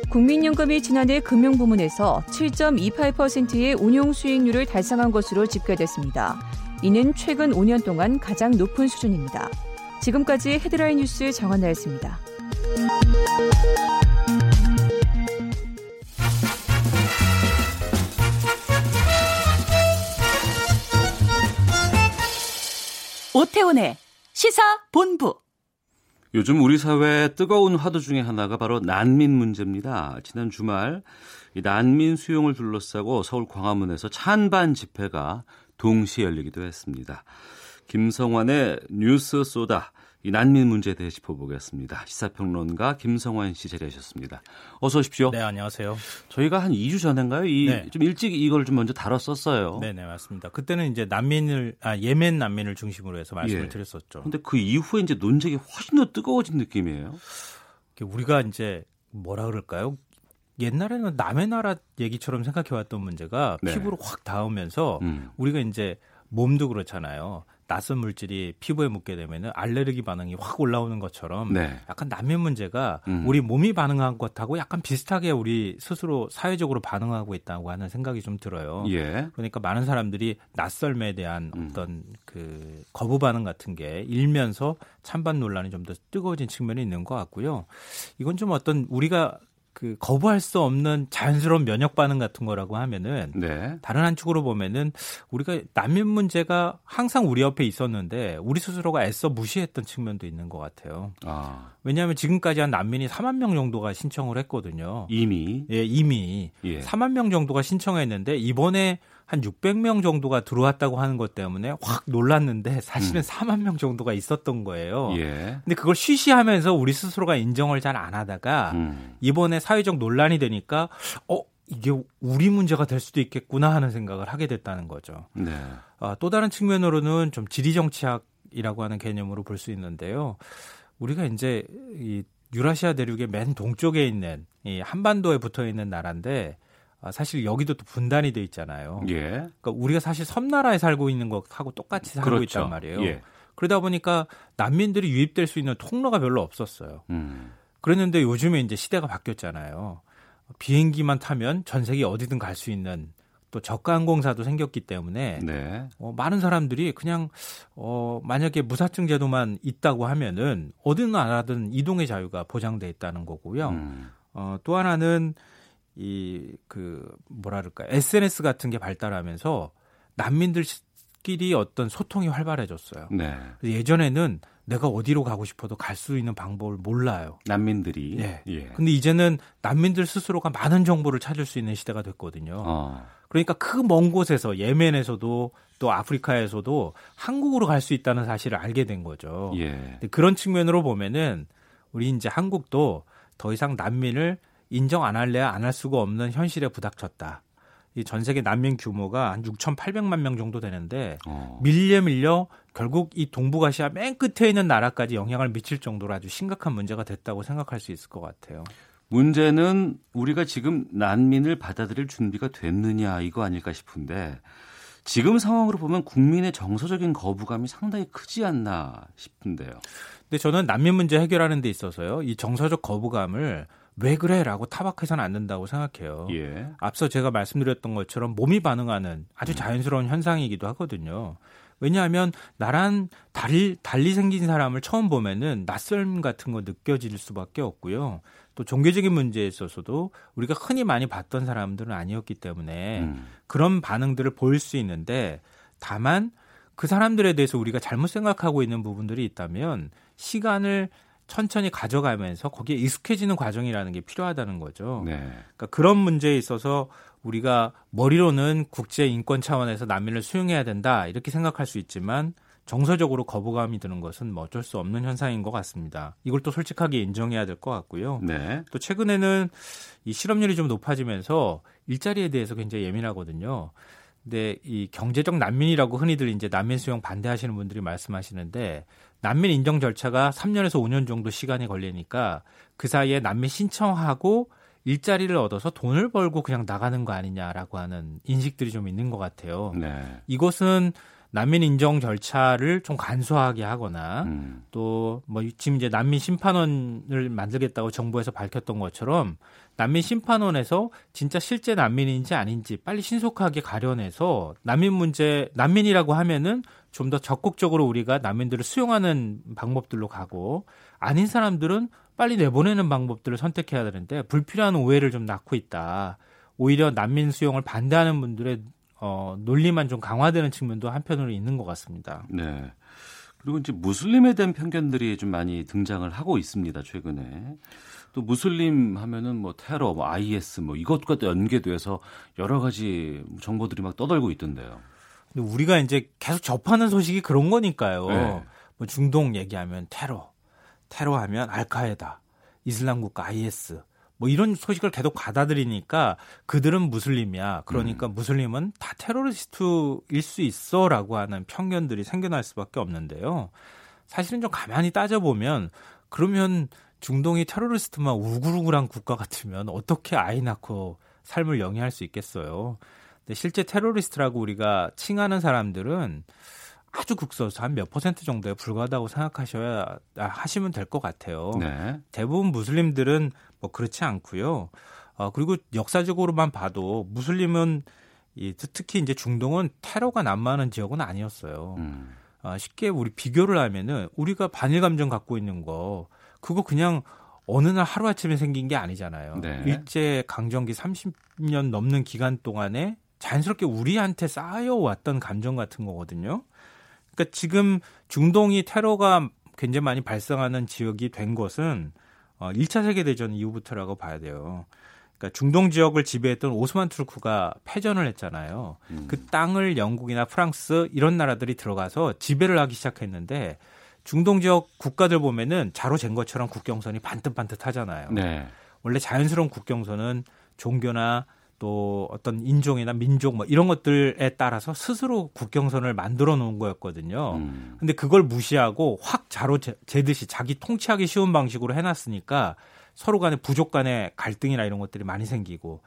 국민연금이 지난해 금융부문에서 7.28%의 운용 수익률을 달성한 것으로 집계됐습니다. 이는 최근 5년 동안 가장 높은 수준입니다. 지금까지 헤드라인 뉴스 정한나였습니다. 오태훈의 시사 본부. 요즘 우리 사회의 뜨거운 화두 중의 하나가 바로 난민 문제입니다. 지난 주말 이 난민 수용을 둘러싸고 서울 광화문에서 찬반 집회가 동시에 열리기도 했습니다. 김성환의 뉴스 쏘다 이 난민 문제에 대해 짚어보겠습니다. 시사평론가 김성환 씨 자리하셨습니다. 어서 오십시오. 네, 안녕하세요. 저희가 한 2주 전인가요? 이, 네. 좀 일찍 이걸 좀 먼저 다뤘었어요. 네, 네, 맞습니다. 그때는 이제 난민을, 아, 예멘 난민을 중심으로 해서 말씀을 예. 드렸었죠. 근데 그 이후에 이제 논쟁이 훨씬 더 뜨거워진 느낌이에요. 우리가 이제 뭐라 그럴까요? 옛날에는 남의 나라 얘기처럼 생각해 왔던 문제가 네. 피부로 확 닿으면서 음. 우리가 이제 몸도 그렇잖아요. 낯선 물질이 피부에 묻게 되면 알레르기 반응이 확 올라오는 것처럼 네. 약간 난민 문제가 음. 우리 몸이 반응한 것하고 약간 비슷하게 우리 스스로 사회적으로 반응하고 있다고 하는 생각이 좀 들어요. 예. 그러니까 많은 사람들이 낯설매에 대한 음. 어떤 그 거부 반응 같은 게 일면서 찬반 논란이 좀 더 뜨거워진 측면이 있는 것 같고요. 이건 좀 어떤 우리가 그 거부할 수 없는 자연스러운 면역 반응 같은 거라고 하면은 네. 다른 한쪽으로 보면은 우리가 난민 문제가 항상 우리 옆에 있었는데 우리 스스로가 애써 무시했던 측면도 있는 것 같아요. 아. 왜냐하면 지금까지 한 난민이 4만 명 정도가 신청을 했거든요. 이미 예 이미 예. 4만 명 정도가 신청했는데 이번에 한 600명 정도가 들어왔다고 하는 것 때문에 확 놀랐는데 사실은 음. 4만 명 정도가 있었던 거예요. 예. 근데 그걸 쉬쉬하면서 우리 스스로가 인정을 잘 안 하다가 음. 이번에 사회적 논란이 되니까 어 이게 우리 문제가 될 수도 있겠구나 하는 생각을 하게 됐다는 거죠. 네. 아, 또 다른 측면으로는 좀 지리 정치학이라고 하는 개념으로 볼 수 있는데요. 우리가 이제 이 유라시아 대륙의 맨 동쪽에 있는 이 한반도에 붙어 있는 나라인데 아, 사실 여기도 또 분단이 돼 있잖아요. 예. 그러니까 우리가 사실 섬나라에 살고 있는 것하고 똑같이 살고 그렇죠. 있단 말이에요. 예. 그러다 보니까 난민들이 유입될 수 있는 통로가 별로 없었어요. 음. 그랬는데 요즘에 이제 시대가 바뀌었잖아요. 비행기만 타면 전 세계 어디든 갈 수 있는 또 저가 항공사도 생겼기 때문에 네. 어, 많은 사람들이 그냥 어, 만약에 무사증 제도만 있다고 하면은 어느 나라든 이동의 자유가 보장돼 있다는 거고요. 음. 어, 또 하나는 이 그 뭐라 그럴까 SNS 같은 게 발달하면서 난민들끼리 어떤 소통이 활발해졌어요. 네. 예전에는 내가 어디로 가고 싶어도 갈 수 있는 방법을 몰라요. 난민들이. 예. 예. 근데 이제는 난민들 스스로가 많은 정보를 찾을 수 있는 시대가 됐거든요. 어. 그러니까 그 먼 곳에서 예멘에서도 또 아프리카에서도 한국으로 갈 수 있다는 사실을 알게 된 거죠. 예. 그런 측면으로 보면은 우리 이제 한국도 더 이상 난민을 인정 안 할래야 안 할 수가 없는 현실에 부닥쳤다. 이 전 세계 난민 규모가 한 6,800만 명 정도 되는데 어. 밀려 밀려 결국 이 동북아시아 맨 끝에 있는 나라까지 영향을 미칠 정도로 아주 심각한 문제가 됐다고 생각할 수 있을 것 같아요. 문제는 우리가 지금 난민을 받아들일 준비가 됐느냐 이거 아닐까 싶은데 지금 상황으로 보면 국민의 정서적인 거부감이 상당히 크지 않나 싶은데요. 근데 저는 난민 문제 해결하는 데 있어서요. 이 정서적 거부감을 왜 그래라고 타박해서는 안 된다고 생각해요. 예. 앞서 제가 말씀드렸던 것처럼 몸이 반응하는 아주 자연스러운 현상이기도 하거든요. 왜냐하면 나란 달리, 달리 생긴 사람을 처음 보면은 낯설음 같은 거 느껴질 수밖에 없고요. 또 종교적인 문제에 있어서도 우리가 흔히 많이 봤던 사람들은 아니었기 때문에 음. 그런 반응들을 보일 수 있는데 다만 그 사람들에 대해서 우리가 잘못 생각하고 있는 부분들이 있다면 시간을 천천히 가져가면서 거기에 익숙해지는 과정이라는 게 필요하다는 거죠. 네. 그러니까 그런 문제에 있어서 우리가 머리로는 국제 인권 차원에서 난민을 수용해야 된다 이렇게 생각할 수 있지만 정서적으로 거부감이 드는 것은 뭐 어쩔 수 없는 현상인 것 같습니다. 이걸 또 솔직하게 인정해야 될 것 같고요. 네. 또 최근에는 이 실업률이 좀 높아지면서 일자리에 대해서 굉장히 예민하거든요. 근데 이 경제적 난민이라고 흔히들 이제 난민 수용 반대하시는 분들이 말씀하시는데 난민 인정 절차가 3년에서 5년 정도 시간이 걸리니까 그 사이에 난민 신청하고 일자리를 얻어서 돈을 벌고 그냥 나가는 거 아니냐라고 하는 인식들이 좀 있는 것 같아요. 네. 이것은 난민 인정 절차를 좀 간소하게 하거나 음. 또뭐 지금 이제 난민 심판원을 만들겠다고 정부에서 밝혔던 것처럼 난민 심판원에서 진짜 실제 난민인지 아닌지 빨리 신속하게 가려내서 난민 문제 난민이라고 하면은 좀 더 적극적으로 우리가 난민들을 수용하는 방법들로 가고 아닌 사람들은 빨리 내보내는 방법들을 선택해야 되는데 불필요한 오해를 좀 낳고 있다. 오히려 난민 수용을 반대하는 분들의 어, 논리만 좀 강화되는 측면도 한편으로 있는 것 같습니다. 네. 그리고 이제 무슬림에 대한 편견들이 좀 많이 등장을 하고 있습니다. 최근에 또 무슬림 하면은 뭐 테러, 뭐 IS 뭐 이것과 또 연계돼서 여러 가지 정보들이 막 떠돌고 있던데요. 우리가 이제 계속 접하는 소식이 그런 거니까요. 네. 뭐 중동 얘기하면 테러, 테러하면 알카에다, 이슬람 국가 IS, 뭐 이런 소식을 계속 받아들이니까 그들은 무슬림이야. 그러니까 음. 무슬림은 다 테러리스트일 수 있어라고 하는 편견들이 생겨날 수밖에 없는데요. 사실은 좀 가만히 따져보면 그러면 중동이 테러리스트만 우글우글한 국가 같으면 어떻게 아이 낳고 삶을 영위할 수 있겠어요. 근데 실제 테러리스트라고 우리가 칭하는 사람들은 아주 극소수 한 몇 퍼센트 정도에 불과하다고 생각하셔야 하시면 될 것 같아요. 네. 대부분 무슬림들은 뭐 그렇지 않고요. 어, 그리고 역사적으로만 봐도 무슬림은 이, 특히 이제 중동은 테러가 난무하는 지역은 아니었어요. 음. 어, 쉽게 우리 비교를 하면은 우리가 반일 감정 갖고 있는 거 그거 그냥 어느 날 하루아침에 생긴 게 아니잖아요. 네. 일제 강점기 30년 넘는 기간 동안에 자연스럽게 우리한테 쌓여왔던 감정 같은 거거든요. 그러니까 지금 중동이 테러가 굉장히 많이 발생하는 지역이 된 것은 어, 1차 세계 대전 이후부터라고 봐야 돼요. 그러니까 중동 지역을 지배했던 오스만 투르크가 패전을 했잖아요. 음. 그 땅을 영국이나 프랑스 이런 나라들이 들어가서 지배를 하기 시작했는데 중동 지역 국가들 보면은 자로 잰 것처럼 국경선이 반듯반듯하잖아요. 네. 원래 자연스러운 국경선은 종교나 또 어떤 인종이나 민족 뭐 이런 것들에 따라서 스스로 국경선을 만들어 놓은 거였거든요. 음. 근데 그걸 무시하고 확 자로 재듯이 자기 통치하기 쉬운 방식으로 해놨으니까 서로 간의 부족 간의 갈등이나 이런 것들이 많이 생기고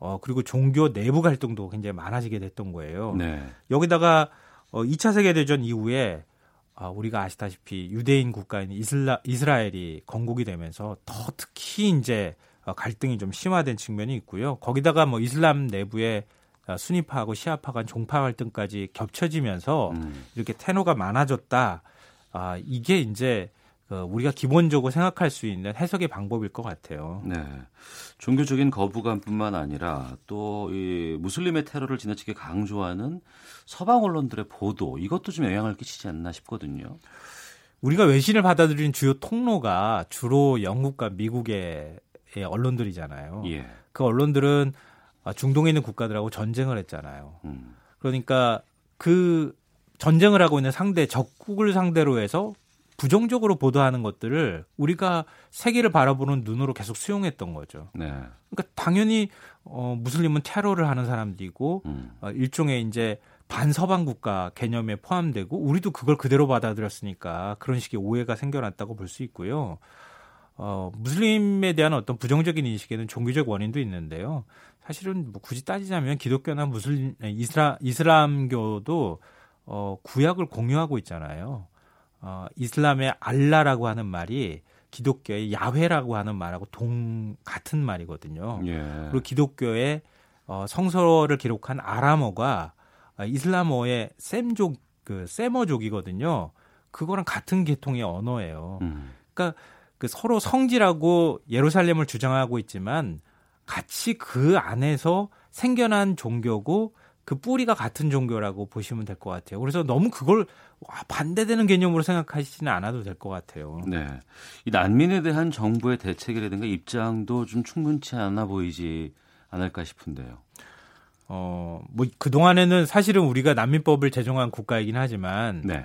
어 그리고 종교 내부 갈등도 굉장히 많아지게 됐던 거예요. 네. 여기다가 어 2차 세계 대전 이후에 아, 우리가 아시다시피 유대인 국가인 이슬라, 이스라엘이 건국이 되면서 더 특히 이제 어, 갈등이 좀 심화된 측면이 있고요. 거기다가 뭐 이슬람 내부에 어, 순위파하고 시아파 간 종파 갈등까지 겹쳐지면서 음. 이렇게 테너가 많아졌다. 아, 이게 이제 그 우리가 기본적으로 생각할 수 있는 해석의 방법일 것 같아요. 네. 종교적인 거부감뿐만 아니라 또 이 무슬림의 테러를 지나치게 강조하는 서방 언론들의 보도 이것도 좀 영향을 끼치지 않나 싶거든요. 우리가 외신을 받아들이는 주요 통로가 주로 영국과 미국의 예, 언론들이잖아요. 예. 그 언론들은 아, 중동에 있는 국가들하고 전쟁을 했잖아요. 음. 그러니까 그 전쟁을 하고 있는 상대 적국을 상대로 해서 부정적으로 보도하는 것들을 우리가 세계를 바라보는 눈으로 계속 수용했던 거죠. 네. 그러니까 당연히 어 무슬림은 테러를 하는 사람들이고 음. 어, 일종의 이제 반서방 국가 개념에 포함되고 우리도 그걸 그대로 받아들였으니까 그런 식의 오해가 생겨났다고 볼 수 있고요. 어, 무슬림에 대한 어떤 부정적인 인식에는 종교적 원인도 있는데요. 사실은 뭐 굳이 따지자면 기독교나 무슬림, 이스라, 이슬람교도 어, 구약을 공유하고 있잖아요. 어, 이슬람의 알라라고 하는 말이 기독교의 야훼라고 하는 말하고 동 같은 말이거든요. 예. 그리고 기독교의 어, 성서를 기록한 아람어가 이슬람어의 셈족 그 세머족이거든요. 그거랑 같은 계통의 언어예요. 음. 그러니까 그 서로 성지라고 예루살렘을 주장하고 있지만 같이 그 안에서 생겨난 종교고 그 뿌리가 같은 종교라고 보시면 될 것 같아요. 그래서 너무 그걸 반대되는 개념으로 생각하시지는 않아도 될 것 같아요. 네. 이 난민에 대한 정부의 대책이라든가 입장도 좀 충분치 않아 보이지 않을까 싶은데요. 어, 뭐, 그동안에는 사실은 우리가 난민법을 제정한 국가이긴 하지만, 네.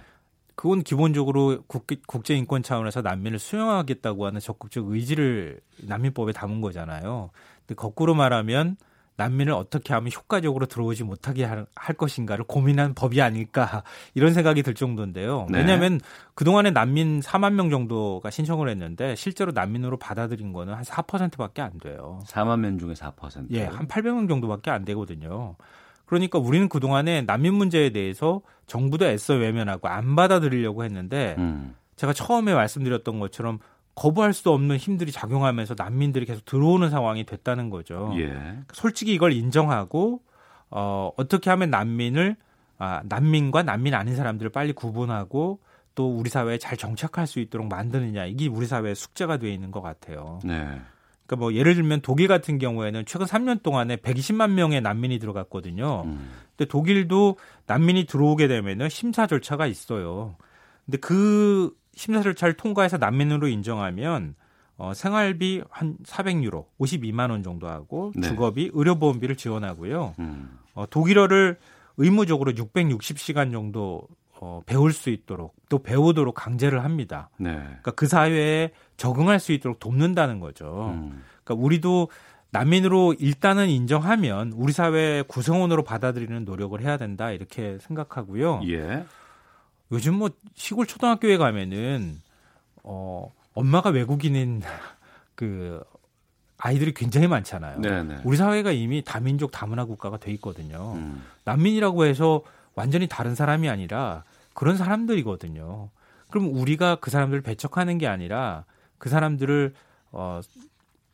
그건 기본적으로 국제 인권 차원에서 난민을 수용하겠다고 하는 적극적 의지를 난민법에 담은 거잖아요. 근데 거꾸로 말하면 난민을 어떻게 하면 효과적으로 들어오지 못하게 할, 것인가를 고민한 법이 아닐까 이런 생각이 들 정도인데요. 네. 왜냐하면 그동안에 난민 4만 명 정도가 신청을 했는데 실제로 난민으로 받아들인 거는 한 4%밖에 안 돼요. 4만 명 중에 4%? 예, 한 800명 정도밖에 안 되거든요. 그러니까 우리는 그동안에 난민 문제에 대해서 정부도 애써 외면하고 안 받아들이려고 했는데 음. 제가 처음에 말씀드렸던 것처럼 거부할 수 없는 힘들이 작용하면서 난민들이 계속 들어오는 상황이 됐다는 거죠. 예. 솔직히 이걸 인정하고 어, 어떻게 하면 난민을 아, 난민과 난민 아닌 사람들을 빨리 구분하고 또 우리 사회에 잘 정착할 수 있도록 만드느냐 이게 우리 사회의 숙제가 돼 있는 것 같아요. 네. 그러니까 뭐 예를 들면 독일 같은 경우에는 최근 3년 동안에 120만 명의 난민이 들어갔거든요. 음. 근데 독일도 난민이 들어오게 되면은 심사 절차가 있어요. 근데 그 심사 절차를 통과해서 난민으로 인정하면 어, 생활비 한 400유로, 52만 원 정도 하고 네. 주거비, 의료보험비를 지원하고요. 음. 어, 독일어를 의무적으로 660시간 정도 어, 배울 수 있도록 또 배우도록 강제를 합니다. 네. 그러니까 그 사회에 적응할 수 있도록 돕는다는 거죠. 음. 그러니까 우리도 난민으로 일단은 인정하면 우리 사회 구성원으로 받아들이는 노력을 해야 된다 이렇게 생각하고요. 예. 요즘 뭐 시골 초등학교에 가면은 어 엄마가 외국인인 그 아이들이 굉장히 많잖아요. 네네. 우리 사회가 이미 다민족 다문화 국가가 돼 있거든요. 음. 난민이라고 해서 완전히 다른 사람이 아니라 그런 사람들이거든요. 그럼 우리가 그 사람들을 배척하는 게 아니라 그 사람들을 어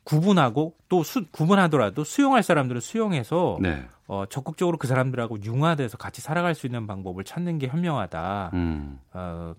구분하고 또 수, 구분하더라도 수용할 사람들을 수용해서 네. 어, 적극적으로 그 사람들하고 융화돼서 같이 살아갈 수 있는 방법을 찾는 게 현명하다. 음. 어,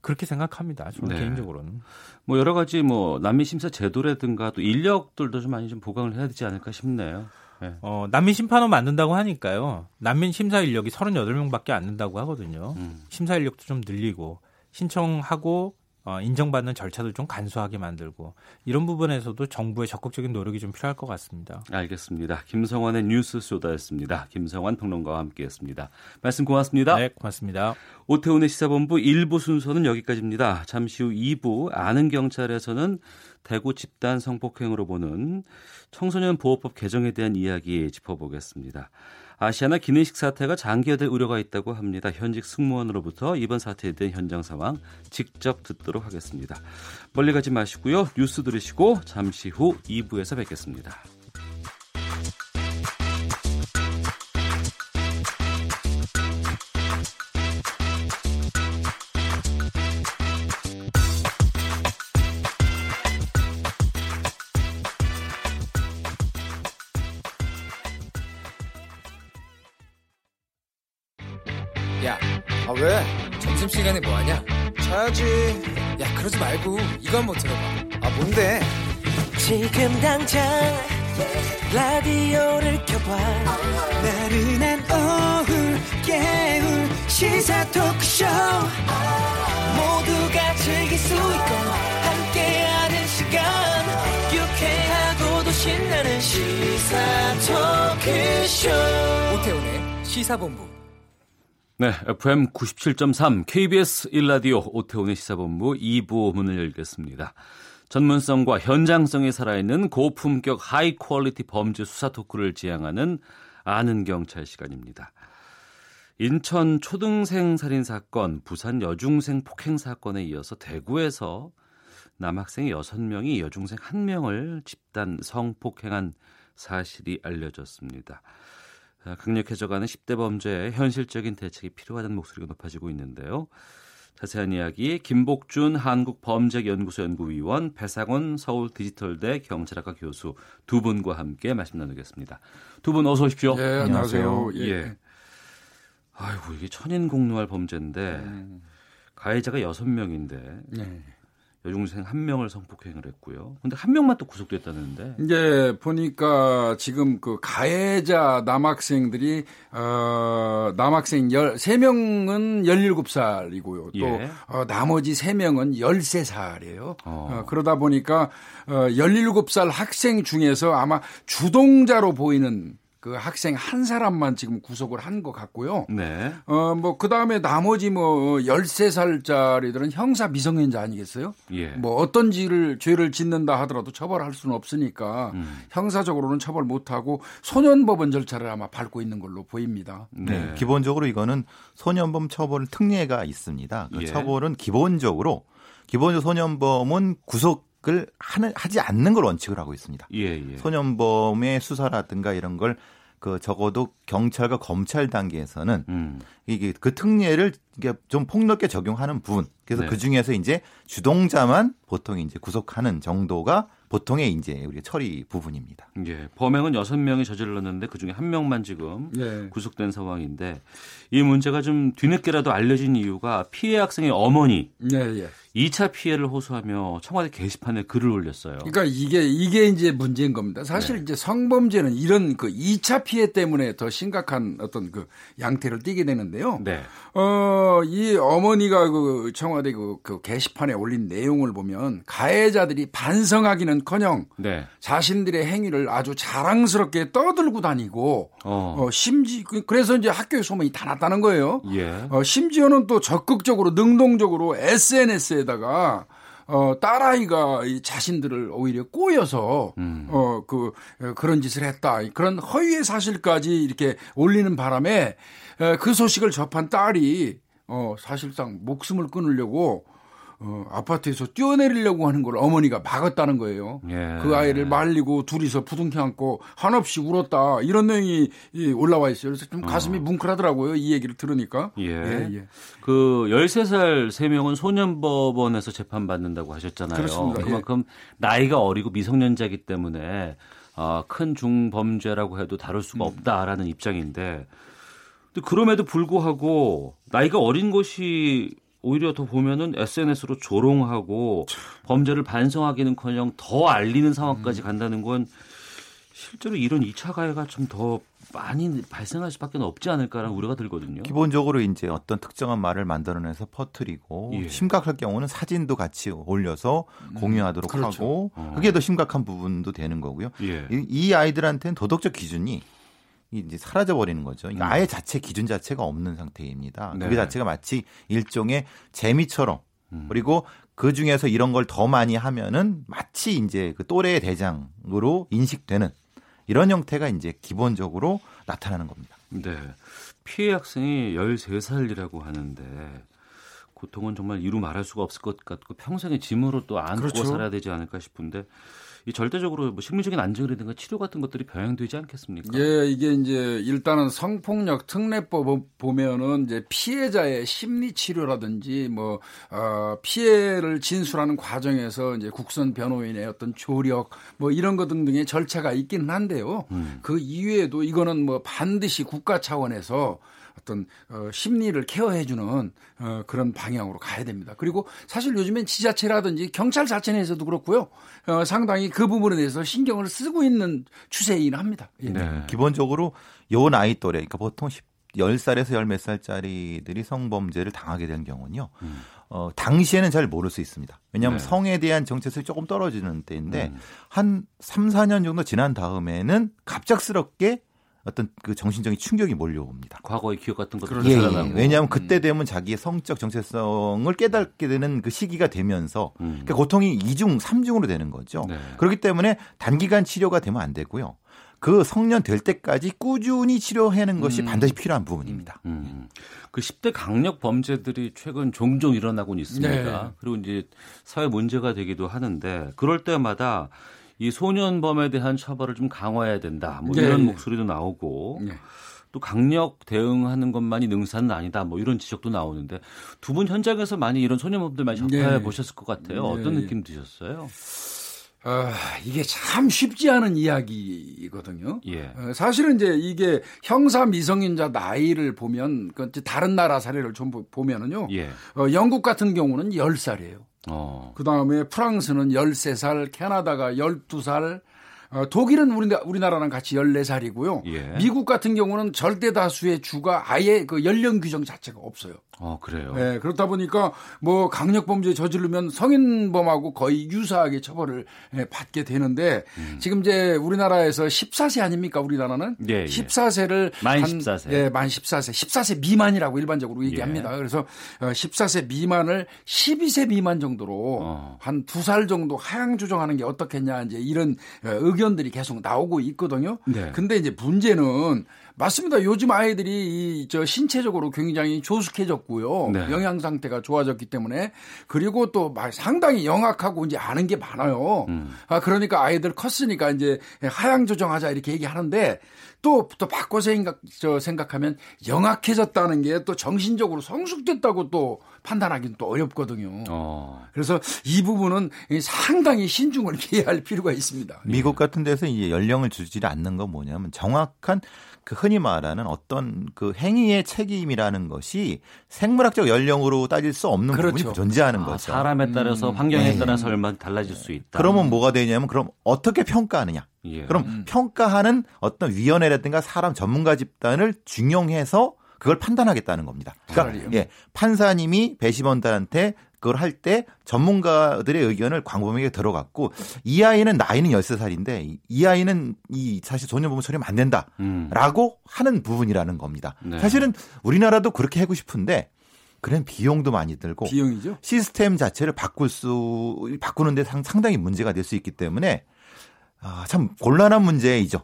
그렇게 생각합니다. 저는 네. 개인적으로는. 뭐 여러 가지 뭐 난민 심사 제도라든가 또 인력들도 좀 많이 좀 보강을 해야 되지 않을까 싶네요. 네. 어, 난민 심판원 만든다고 하니까요. 난민 심사 인력이 38명밖에 안 된다고 하거든요. 음. 심사 인력도 좀 늘리고 신청하고 어, 인정받는 절차도 좀 간소하게 만들고 이런 부분에서도 정부의 적극적인 노력이 좀 필요할 것 같습니다. 알겠습니다. 김성환의 뉴스 소다였습니다. 김성환 평론가와 함께했습니다. 말씀 고맙습니다. 네, 고맙습니다. 오태훈의 시사본부 1부 순서는 여기까지입니다. 잠시 후 2부 아는 경찰에서는 대구 집단 성폭행으로 보는 청소년 보호법 개정에 대한 이야기 짚어보겠습니다. 아시아나 기내식 사태가 장기화될 우려가 있다고 합니다. 현직 승무원으로부터 이번 사태에 대한 현장 상황 직접 듣도록 하겠습니다. 멀리 가지 마시고요. 뉴스 들으시고 잠시 후 2부에서 뵙겠습니다. 당장 라디오를 켜봐. 나른한 오후 깨울 시사 토크쇼. 모두가 즐길 수 있고 함께하는 시간. 유쾌하고도 신나는 시사 토크쇼. 오태훈의 시사본부. 네, FM 97.3 KBS 1라디오 오태훈의 시사본부 2부 문을 열겠습니다. 전문성과 현장성이 살아있는 고품격 high quality 범죄 수사 토크를 지향하는 아는 경찰 시간입니다. 인천 초등생 살인 사건, 부산 여중생 폭행 사건에 이어서 대구에서 남학생 6명이 여중생 1명을 집단 성폭행한 사실이 알려졌습니다. 아, 강력해져가는 10대 범죄에 현실적인 대책이 필요하다는 목소리가 높아지고 있는데요. 자세한 이야기 김복준 한국범죄연구소 연구위원 배상원 서울 디지털대 경찰학과 교수 두 분과 함께 말씀 나누겠습니다. 두 분 어서 오십시오. 네, 안녕하세요. 예. 예. 아이고 이게 천인공노할 범죄인데 음. 가해자가 여섯 명인데 네. 여중생 한 명을 성폭행을 했고요. 근데 한 명만 또 구속됐다는데. 이제 보니까 지금 그 가해자 남학생들이 어 남학생 13명은 17살이고요. 또 예. 어, 나머지 3명은 13살이에요. 어. 어, 그러다 보니까 어 17살 학생 중에서 아마 주동자로 보이는 그 학생 한 사람만 지금 구속을 한 것 같고요. 네. 어, 뭐, 그 다음에 나머지 뭐, 13살짜리들은 형사 미성년자 아니겠어요? 예. 뭐, 어떤 지를, 죄를 짓는다 하더라도 처벌할 수는 없으니까 음. 형사적으로는 처벌 못하고 소년법원 절차를 아마 밟고 있는 걸로 보입니다. 네. 네. 기본적으로 이거는 소년범 처벌 특례가 있습니다. 그 예. 처벌은 기본적으로, 기본적으로 소년범은 구속 을 하는 하지 않는 걸 원칙을 하고 있습니다. 예, 예. 소년범의 수사라든가 이런 걸 그 적어도 경찰과 검찰 단계에서는 음. 이게 그 특례를 이게 좀 폭넓게 적용하는 부분. 그래서 네. 그 중에서 이제 주동자만 보통 이제 구속하는 정도가 보통의 이제 우리 처리 부분입니다. 예. 범행은 여섯 명이 저질렀는데 그 중에 한 명만 지금 예. 구속된 상황인데 이 문제가 좀 뒤늦게라도 알려진 이유가 피해 학생의 어머니 예, 예. 2차 피해를 호소하며 청와대 게시판에 글을 올렸어요. 그러니까 이게 이게 이제 문제인 겁니다. 사실 네. 이제 성범죄는 이런 그 2차 피해 때문에 더 심각한 어떤 그 양태를 띠게 되는데요. 네. 어, 이 어머니가 그 청와대 그, 그 게시판에 올린 내용을 보면 가해자들이 반성하기는커녕 네. 자신들의 행위를 아주 자랑스럽게 떠들고 다니고 어, 어 심지 그, 그래서 이제 학교에 소문이 다 났다는 거예요. 예. 어, 심지어는 또 적극적으로 능동적으로 SNS에 거기다가 어, 딸아이가 이 자신들을 오히려 꼬여서, 음. 어, 그, 그런 짓을 했다. 그런 허위의 사실까지 이렇게 올리는 바람에 그 소식을 접한 딸이, 어, 사실상 목숨을 끊으려고 어, 아파트에서 뛰어내리려고 하는 걸 어머니가 막았다는 거예요. 예. 그 아이를 말리고 둘이서 부둥켜 안고 한없이 울었다. 이런 내용이 올라와 있어요. 그래서 좀 가슴이 어. 뭉클하더라고요. 이 얘기를 들으니까. 예. 예, 예. 그 13살 3명은 소년법원에서 재판받는다고 하셨잖아요. 그렇습니다. 그만큼 예. 나이가 어리고 미성년자이기 때문에 어, 큰 중범죄라고 해도 다룰 수가 음. 없다라는 입장인데 그럼에도 불구하고 나이가 어린 것이 오히려 더 보면은 SNS로 조롱하고 범죄를 반성하기는커녕 더 알리는 상황까지 음. 간다는 건 실제로 이런 2차 가해가 좀 더 많이 발생할 수밖에 없지 않을까라는 우려가 들거든요. 기본적으로 이제 어떤 특정한 말을 만들어내서 퍼뜨리고 예. 심각할 경우는 사진도 같이 올려서 음, 공유하도록 그렇죠. 하고 어. 그게 더 심각한 부분도 되는 거고요. 예. 이, 이 아이들한테는 도덕적 기준이 이제 사라져 버리는 거죠. 그러니까 음. 아예 자체 기준 자체가 없는 상태입니다. 네. 그 자체가 마치 일종의 재미처럼 음. 그리고 그 중에서 이런 걸 더 많이 하면은 마치 이제 그 또래의 대장으로 인식되는 이런 형태가 이제 기본적으로 나타나는 겁니다. 네. 피해 학생이 13살이라고 하는데 고통은 정말 이루 말할 수가 없을 것 같고 평생의 짐으로 또 안고 그렇죠. 살아야 되지 않을까 싶은데 이 절대적으로 뭐 심리적인 안정이라든가 치료 같은 것들이 병행되지 않겠습니까? 예, 이게 이제 일단은 성폭력 특례법 보면은 이제 피해자의 심리 치료라든지 뭐 어, 피해를 진술하는 과정에서 이제 국선 변호인의 어떤 조력 뭐 이런 것 등등의 절차가 있기는 한데요. 음. 그 이외에도 이거는 뭐 반드시 국가 차원에서 어떤 어, 심리를 케어해주는 어, 그런 방향으로 가야 됩니다. 그리고 사실 요즘엔 지자체라든지 경찰 자체 내에서도 그렇고요. 어, 상당히 그 부분에 대해서 신경을 쓰고 있는 추세이긴 합니다. 예. 네. 기본적으로 요 나이 또래, 그러니까 보통 10, 10살에서 10몇 살짜리들이 성범죄를 당하게 된 경우는요. 음. 어, 당시에는 잘 모를 수 있습니다. 왜냐하면 네. 성에 대한 정체성이 조금 떨어지는 때인데 음. 한 3, 4년 정도 지난 다음에는 갑작스럽게 어떤 그 정신적인 충격이 몰려옵니다. 과거의 기억 같은 것도 예, 예. 왜냐하면 그때 음. 되면 자기의 성적 정체성을 깨닫게 되는 그 시기가 되면서 음. 그러니까 고통이 이중삼중으로 되는 거죠. 네. 그렇기 때문에 단기간 치료가 되면 안 되고요. 그 성년 될 때까지 꾸준히 치료하는 것이 음. 반드시 필요한 부분입니다. 음. 음. 그 10대 강력 범죄들이 최근 종종 일어나고 있습니다. 네. 그리고 이제 사회 문제가 되기도 하는데 그럴 때마다 이 소년범에 대한 처벌을 좀 강화해야 된다. 뭐 네. 이런 목소리도 나오고 네. 또 강력 대응하는 것만이 능사는 아니다. 뭐 이런 지적도 나오는데 두 분 현장에서 많이 이런 소년범들 많이 접해 네. 보셨을 것 같아요. 네. 어떤 느낌 드셨어요? 아, 이게 참 쉽지 않은 이야기거든요. 예. 어, 사실은 이제 이게 형사 미성년자 나이를 보면 그 다른 나라 사례를 좀 보면은요. 예. 어, 영국 같은 경우는 10살이에요. 어. 그 다음에 프랑스는 13살, 캐나다가 12살, 어, 독일은 우리나, 우리나라랑 같이 14살이고요. 예. 미국 같은 경우는 절대 다수의 주가 아예 그 연령 규정 자체가 없어요. 어, 그래요. 네, 그렇다 보니까 뭐 강력 범죄 저지르면 성인범하고 거의 유사하게 처벌을 예, 받게 되는데 음. 지금 이제 우리나라에서 14세 아닙니까? 우리나라는 예, 예. 14세를 만 14세. 예, 만 14세. 14세 미만이라고 일반적으로 얘기합니다. 예. 그래서 14세 어, 미만을 12세 미만 정도로 어. 한두 살 정도 하향 조정하는 게 어떻겠냐 이제 이런 어, 의견들이 계속 나오고 있거든요. 네. 근데 이제 문제는 맞습니다. 요즘 아이들이 이 저 신체적으로 굉장히 조숙해졌고요. 네. 영양 상태가 좋아졌기 때문에 그리고 또 상당히 영악하고 이제 아는 게 많아요. 음. 아 그러니까 아이들 컸으니까 이제 하향 조정하자 이렇게 얘기하는데 또, 또 바꿔 생각, 저 생각하면 영악해졌다는 게 또 정신적으로 성숙됐다고 또 판단하기는 또 어렵거든요. 어. 그래서 이 부분은 상당히 신중을 기해야 할 필요가 있습니다. 미국 같은 데서 이제 연령을 주지 않는 건 뭐냐면 정확한 그 흔히 말하는 어떤 그 행위의 책임이라는 것이 생물학적 연령으로 따질 수 없는 그렇죠. 부분이 존재하는 아, 거죠. 사람에 따라서 음. 환경에 네. 따라서 얼마 달라질 수 있다. 그러면 뭐가 되냐면 그럼 어떻게 평가하느냐? 예. 그럼 음. 평가하는 어떤 위원회라든가 사람 전문가 집단을 중용해서 그걸 판단하겠다는 겁니다. 그러니까 예, 판사님이 배심원들한테 그걸 할 때 전문가들의 의견을 광범위하게 들어갔고 이 아이는 나이는 13살인데 이 아이는 이 사실 소년범을 처리하면 안 된다라고 음. 하는 부분이라는 겁니다. 네. 사실은 우리나라도 그렇게 하고 싶은데 그런 비용도 많이 들고 비용이죠. 시스템 자체를 바꿀 수 바꾸는데 상당히 문제가 될 수 있기 때문에 아, 참 곤란한 문제이죠.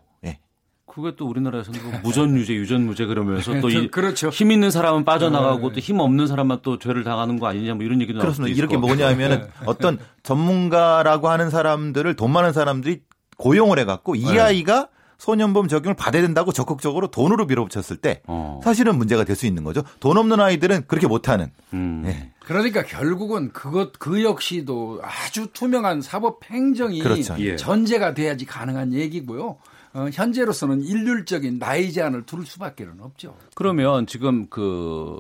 그게 또 우리나라에서는 뭐 무전유죄, 유전무죄 그러면서 또이 그렇죠. 힘 있는 사람은 빠져나가고 네. 또힘 없는 사람만 또 죄를 당하는 거 아니냐 뭐 이런 얘기도 그렇습니다. 이렇게 뭐냐면은 네. 어떤 전문가라고 하는 사람들을 돈 많은 사람들이 고용을 해갖고 이 네. 아이가 소년범 적용을 받아야 된다고 적극적으로 돈으로 밀어붙였을 때 어. 사실은 문제가 될 수 있는 거죠. 돈 없는 아이들은 그렇게 못하는. 음. 네. 그러니까 결국은 그것 그 역시도 아주 투명한 사법 행정이 그렇죠. 예. 전제가 돼야지 가능한 얘기고요. 어, 현재로서는 일률적인 나이 제한을 둘 수밖에 는 없죠. 그러면 지금 그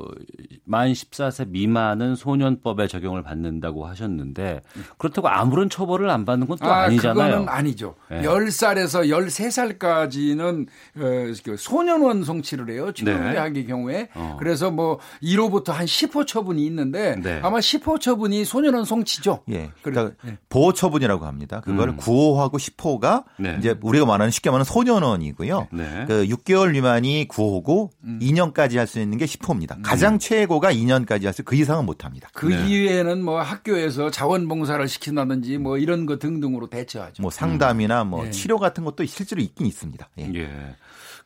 만 14세 미만은 소년법에 적용을 받는다고 하셨는데 그렇다고 아무런 처벌을 안 받는 건또 아, 아니잖아요. 그거는 아니죠. 네. 10살에서 13살까지는 어, 그 소년원 송치를 해요. 중대학의 네. 경우에. 어. 그래서 뭐 1호부터 한 10호 처분이 있는데 네. 아마 10호 처분이 소년원 송치죠. 예. 그러니까 네. 보호 처분이라고 합니다. 그걸 음. 9호하고 10호가 이제 우리가 말하는 쉽게 말하는 소년원이고요. 네. 그 6개월 미만이 9호고 음. 2년까지 할 수 있는 게 10호입니다. 음. 가장 최고가 2년까지 할 수 그 이상은 못 합니다. 그 네. 이후에는 뭐 학교에서 자원봉사를 시킨다든지 뭐 이런 거 등등으로 대처하죠. 뭐 상담이나 뭐 네. 치료 같은 것도 실제로 있긴 있습니다. 예. 예.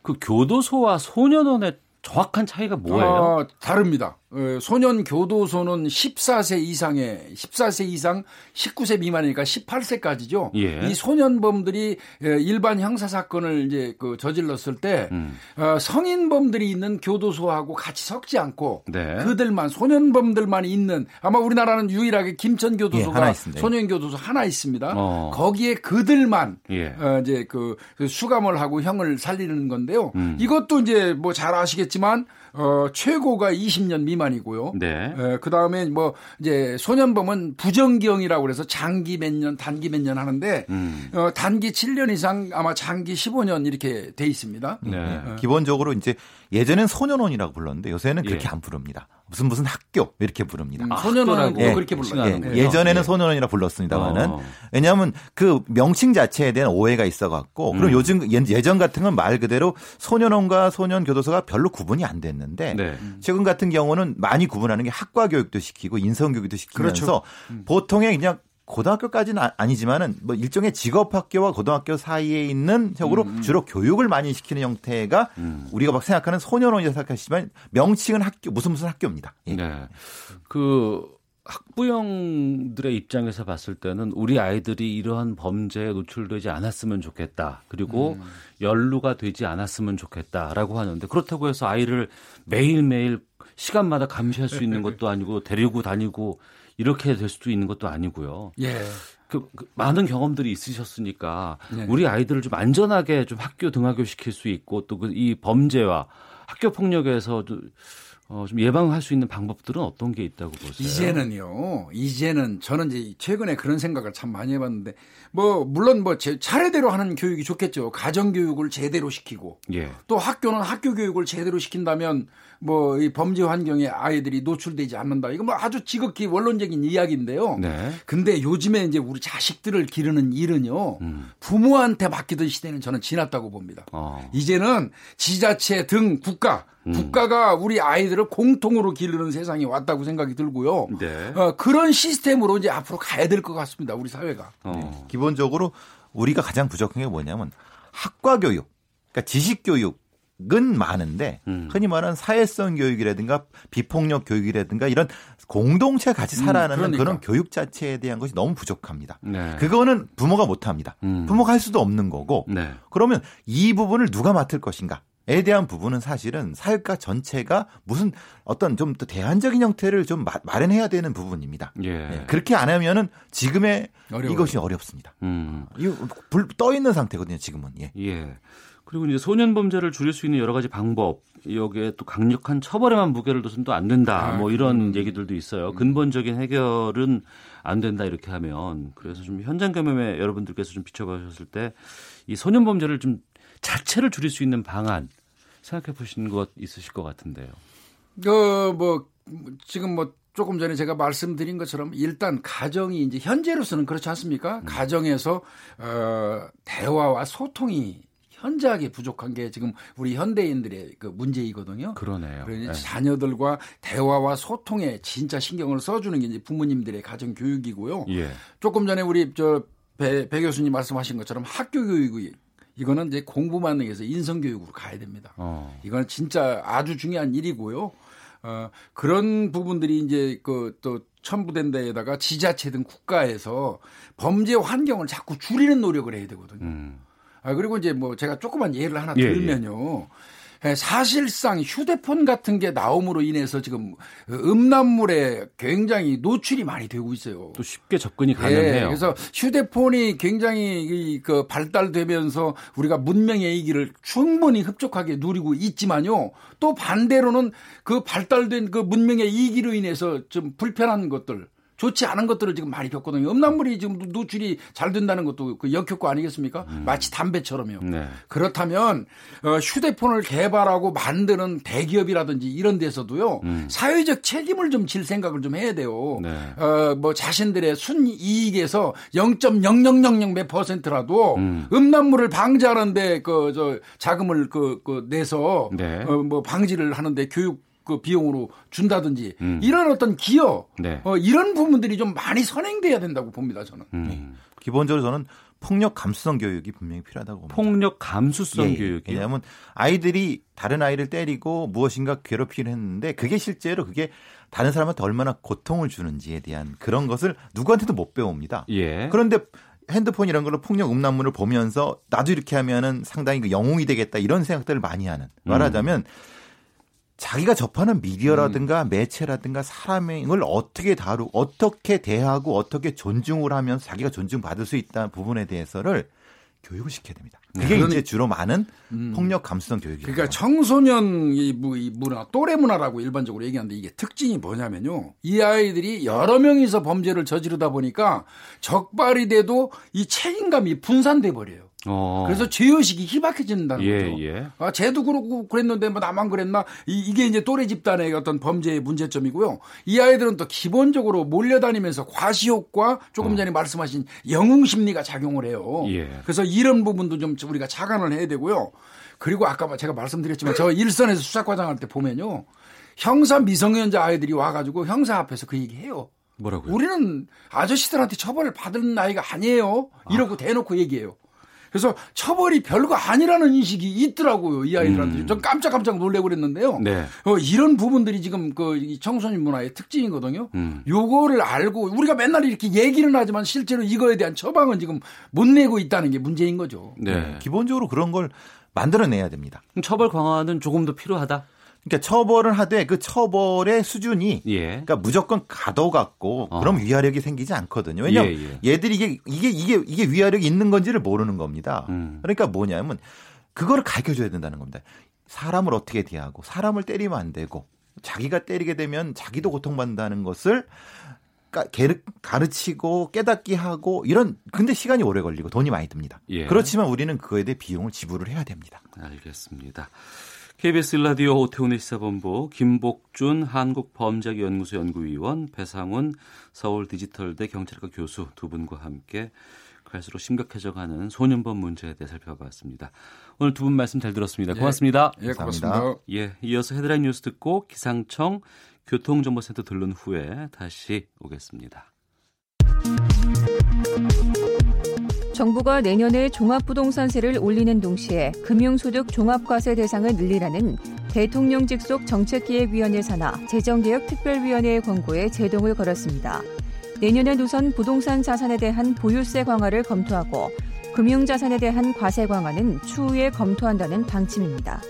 그 교도소와 소년원의 정확한 차이가 뭐예요? 어, 다릅니다. 어, 소년 교도소는 14세 이상의 14세 이상 19세 미만이니까 18세까지죠. 예. 이 소년범들이 일반 형사 사건을 이제 그 저질렀을 때 음. 어, 성인범들이 있는 교도소하고 같이 섞지 않고 네. 그들만 소년범들만 있는 아마 우리나라는 유일하게 김천 교도소가 예, 소년 교도소 하나 있습니다. 어. 거기에 그들만 예. 어, 이제 그, 그 수감을 하고 형을 살리는 건데요. 음. 이것도 이제 뭐 잘 아시겠 지만 어, 최고가 20년 미만이고요. 네. 에, 그다음에 뭐 이제 소년범은 부정기형이라고 그래서 장기 몇 년, 단기 몇 년 하는데 음. 어, 단기 7년 이상 아마 장기 15년 이렇게 돼 있습니다. 네. 네. 기본적으로 이제 예전엔 소년원이라고 불렀는데 요새는 그렇게 예. 안 부릅니다. 무슨 무슨 학교 이렇게 부릅니다. 음, 소년원하고 예, 그렇게 불러요. 예, 전에는 예. 소년원이라 불렀습니다만은 어. 왜냐하면 그 명칭 자체에 대한 오해가 있어갖고 음. 그리고 요즘 예전 같은 건 말 그대로 소년원과 소년 교도소가 별로 구분이 안 됐는 데 네. 최근 같은 경우는 많이 구분하는 게 학과 교육도 시키고 인성 교육도 시키면서 그렇죠. 음. 보통의 그냥 고등학교까지는 아, 아니지만은 뭐 일종의 직업 학교와 고등학교 사이에 있는 적으로 음, 음. 주로 교육을 많이 시키는 형태가 음. 우리가 막 생각하는 소년원이라 생각하시지만 명칭은 학교 무슨 무슨 학교입니다. 예. 네. 그 학부형들의 입장에서 봤을 때는 우리 아이들이 이러한 범죄에 노출되지 않았으면 좋겠다. 그리고 음. 연루가 되지 않았으면 좋겠다라고 하는데 그렇다고 해서 아이를 매일매일 시간마다 감시할 수 있는 것도 아니고 데리고 다니고 이렇게 될 수도 있는 것도 아니고요. 예. 그, 그 많은 경험들이 있으셨으니까 네. 우리 아이들을 좀 안전하게 좀 학교 등하교 시킬 수 있고 또 그 이 범죄와 학교 폭력에서 도 어, 좀 예방할 수 있는 방법들은 어떤 게 있다고 보세요? 이제는요. 이제는 저는 이제 최근에 그런 생각을 참 많이 해봤는데 뭐 물론 뭐 제 차례대로 하는 교육이 좋겠죠. 가정 교육을 제대로 시키고 예. 또 학교는 학교 교육을 제대로 시킨다면 뭐 이 범죄 환경에 아이들이 노출되지 않는다. 이거 뭐 아주 지극히 원론적인 이야기인데요. 네. 근데 요즘에 이제 우리 자식들을 기르는 일은요. 음. 부모한테 맡기던 시대는 저는 지났다고 봅니다. 어. 이제는 지자체 등 국가 음. 국가가 우리 아이들을 공통으로 기르는 세상이 왔다고 생각이 들고요. 네. 어, 그런 시스템으로 이제 앞으로 가야 될 것 같습니다. 우리 사회가. 어. 네. 기본적으로 우리가 가장 부족한 게 뭐냐면 학과 교육, 그러니까 지식 교육 은 많은데 음. 흔히 말하는 사회성 교육이라든가 비폭력 교육이라든가 이런 공동체 같이 음, 살아가는 음, 그러니까. 그런 교육 자체에 대한 것이 너무 부족합니다. 네. 그거는 부모가 못합니다. 음. 부모가 할 수도 없는 거고 네. 그러면 이 부분을 누가 맡을 것인가? 에 대한 부분은 사실은 사회가 전체가 무슨 어떤 좀더 대안적인 형태를 좀 마련해야 되는 부분입니다. 예. 네. 그렇게 안 하면은 지금의 어려워요. 이것이 어렵습니다. 음. 이거 불떠 있는 상태거든요. 지금은. 예. 예. 그리고 이제 소년 범죄를 줄일 수 있는 여러 가지 방법 여기에 또 강력한 처벌에만 무게를 둬서는 또 안 된다. 아, 뭐 이런 음. 얘기들도 있어요. 근본적인 해결은 안 된다 이렇게 하면 그래서 좀 현장 경험에 여러분들께서 좀 비춰보셨을 때 이 소년 범죄를 좀 자체를 줄일 수 있는 방안 생각해 보신 것 있으실 것 같은데요. 그뭐 지금 뭐 조금 전에 제가 말씀드린 것처럼 일단 가정이 이제 현재로서는 그렇지 않습니까? 음. 가정에서 어 대화와 소통이 현저하게 부족한 게 지금 우리 현대인들의 그 문제이거든요. 그러네요. 그러니 네. 자녀들과 대화와 소통에 진짜 신경을 써주는 게 이제 부모님들의 가정 교육이고요. 예. 조금 전에 우리 저 배, 배 교수님 말씀하신 것처럼 학교 교육이 이거는 이제 공부만 위해서 인성 교육으로 가야 됩니다. 어. 이거는 진짜 아주 중요한 일이고요. 어, 그런 부분들이 이제 그 또 첨부된 데에다가 지자체 등 국가에서 범죄 환경을 자꾸 줄이는 노력을 해야 되거든요. 음. 아, 그리고 이제 뭐 제가 조그만 예를 하나 예, 예. 들면요. 예. 사실상 휴대폰 같은 게 나옴으로 인해서 지금 음란물에 굉장히 노출이 많이 되고 있어요. 또 쉽게 접근이 가능해요. 예, 그래서 휴대폰이 굉장히 그 발달되면서 우리가 문명의 이기를 충분히 흡족하게 누리고 있지만요. 또 반대로는 그 발달된 그 문명의 이기로 인해서 좀 불편한 것들 좋지 않은 것들을 지금 많이 겪거든요. 음란물이 지금 노출이 잘 된다는 것도 그 역효과 아니겠습니까? 음. 마치 담배처럼요. 네. 그렇다면 어, 휴대폰을 개발하고 만드는 대기업이라든지 이런 데서도요 음. 사회적 책임을 좀 질 생각을 좀 해야 돼요. 네. 어, 뭐 자신들의 순이익에서 0.0000 몇 퍼센트라도 음. 음란물을 방지하는데 그 저 자금을 그, 그 내서 네. 어, 뭐 방지를 하는데 교육 그 비용으로 준다든지 음. 이런 어떤 기여 네. 어, 이런 부분들이 좀 많이 선행돼야 된다고 봅니다 저는. 음. 네. 기본적으로 저는 폭력 감수성 교육이 분명히 필요하다고 봅니다. 폭력 감수성 예, 예. 교육이 왜냐하면 아이들이 다른 아이를 때리고 무엇인가 괴롭히를 했는데 그게 실제로 그게 다른 사람한테 얼마나 고통을 주는지에 대한 그런 것을 누구한테도 못 배웁니다. 예. 그런데 핸드폰 이런 걸로 폭력 음란물을 보면서 나도 이렇게 하면은 상당히 그 영웅이 되겠다 이런 생각들을 많이 하는 말하자면 음. 자기가 접하는 미디어라든가 음. 매체라든가 사람을 어떻게 다루고 어떻게 대하고 어떻게 존중을 하면서 자기가 존중받을 수 있다는 부분에 대해서를 교육을 시켜야 됩니다. 그게 네. 이제 주로 많은 음. 폭력 감수성 교육이에요. 그러니까 청소년 이, 문화, 또래 문화라고 일반적으로 얘기하는데 이게 특징이 뭐냐면요. 이 아이들이 여러 명이서 범죄를 저지르다 보니까 적발이 돼도 이 책임감이 분산돼 버려요. 어. 그래서 죄의식이 희박해진다는 예, 거죠. 예. 아, 쟤도 그러고 그랬는데 뭐 나만 그랬나? 이, 게 이제 또래 집단의 어떤 범죄의 문제점이고요. 이 아이들은 또 기본적으로 몰려다니면서 과시욕과 조금 어. 전에 말씀하신 영웅 심리가 작용을 해요. 예. 그래서 이런 부분도 좀 우리가 차관을 해야 되고요. 그리고 아까 제가 말씀드렸지만 저 일선에서 수사과장 할 때 보면요. 형사 미성년자 아이들이 와가지고 형사 앞에서 그 얘기해요. 뭐라고요? 우리는 아저씨들한테 처벌을 받은 나이가 아니에요. 이러고 아. 대놓고 얘기해요. 그래서 처벌이 별거 아니라는 인식이 있더라고요. 이 아이들한테. 음. 좀 깜짝깜짝 놀래고 그랬는데요. 네. 어, 이런 부분들이 지금 그 청소년 문화의 특징이거든요. 음. 요거를 알고 우리가 맨날 이렇게 얘기는 하지만 실제로 이거에 대한 처방은 지금 못 내고 있다는 게 문제인 거죠. 네. 기본적으로 그런 걸 만들어내야 됩니다. 처벌 강화는 조금 더 필요하다. 그러니까 처벌을 하되 그 처벌의 수준이 예. 그러니까 무조건 가도 같고 어. 그럼 위화력이 생기지 않거든요. 왜냐하면 예, 예. 얘들이 이게 이게 이게 이게 위화력이 있는 건지를 모르는 겁니다. 음. 그러니까 뭐냐면 그거를 가르쳐 줘야 된다는 겁니다. 사람을 어떻게 대하고 사람을 때리면 안 되고 자기가 때리게 되면 자기도 고통받는다는 것을 가르치고 깨닫게 하고 이런 근데 시간이 오래 걸리고 돈이 많이 듭니다. 예. 그렇지만 우리는 그거에 대해 비용을 지불을 해야 됩니다. 알겠습니다. KBS 라디오 오태훈의 시사본부 김복준 한국범죄연구소 연구위원 배상훈 서울 디지털대 경찰과 교수 두 분과 함께 갈수록 심각해져가는 소년범 문제에 대해 살펴봤습니다. 오늘 두 분 말씀 잘 들었습니다. 예. 고맙습니다. 예, 예 고맙습니다. 예, 이어서 헤드라인 뉴스 듣고 기상청 교통정보센터 들른 후에 다시 오겠습니다. 정부가 내년에 종합부동산세를 올리는 동시에 금융소득 종합과세 대상을 늘리라는 대통령 직속 정책기획위원회 산하 재정개혁특별위원회의 권고에 제동을 걸었습니다. 내년엔 우선 부동산 자산에 대한 보유세 강화를 검토하고 금융자산에 대한 과세 강화는 추후에 검토한다는 방침입니다.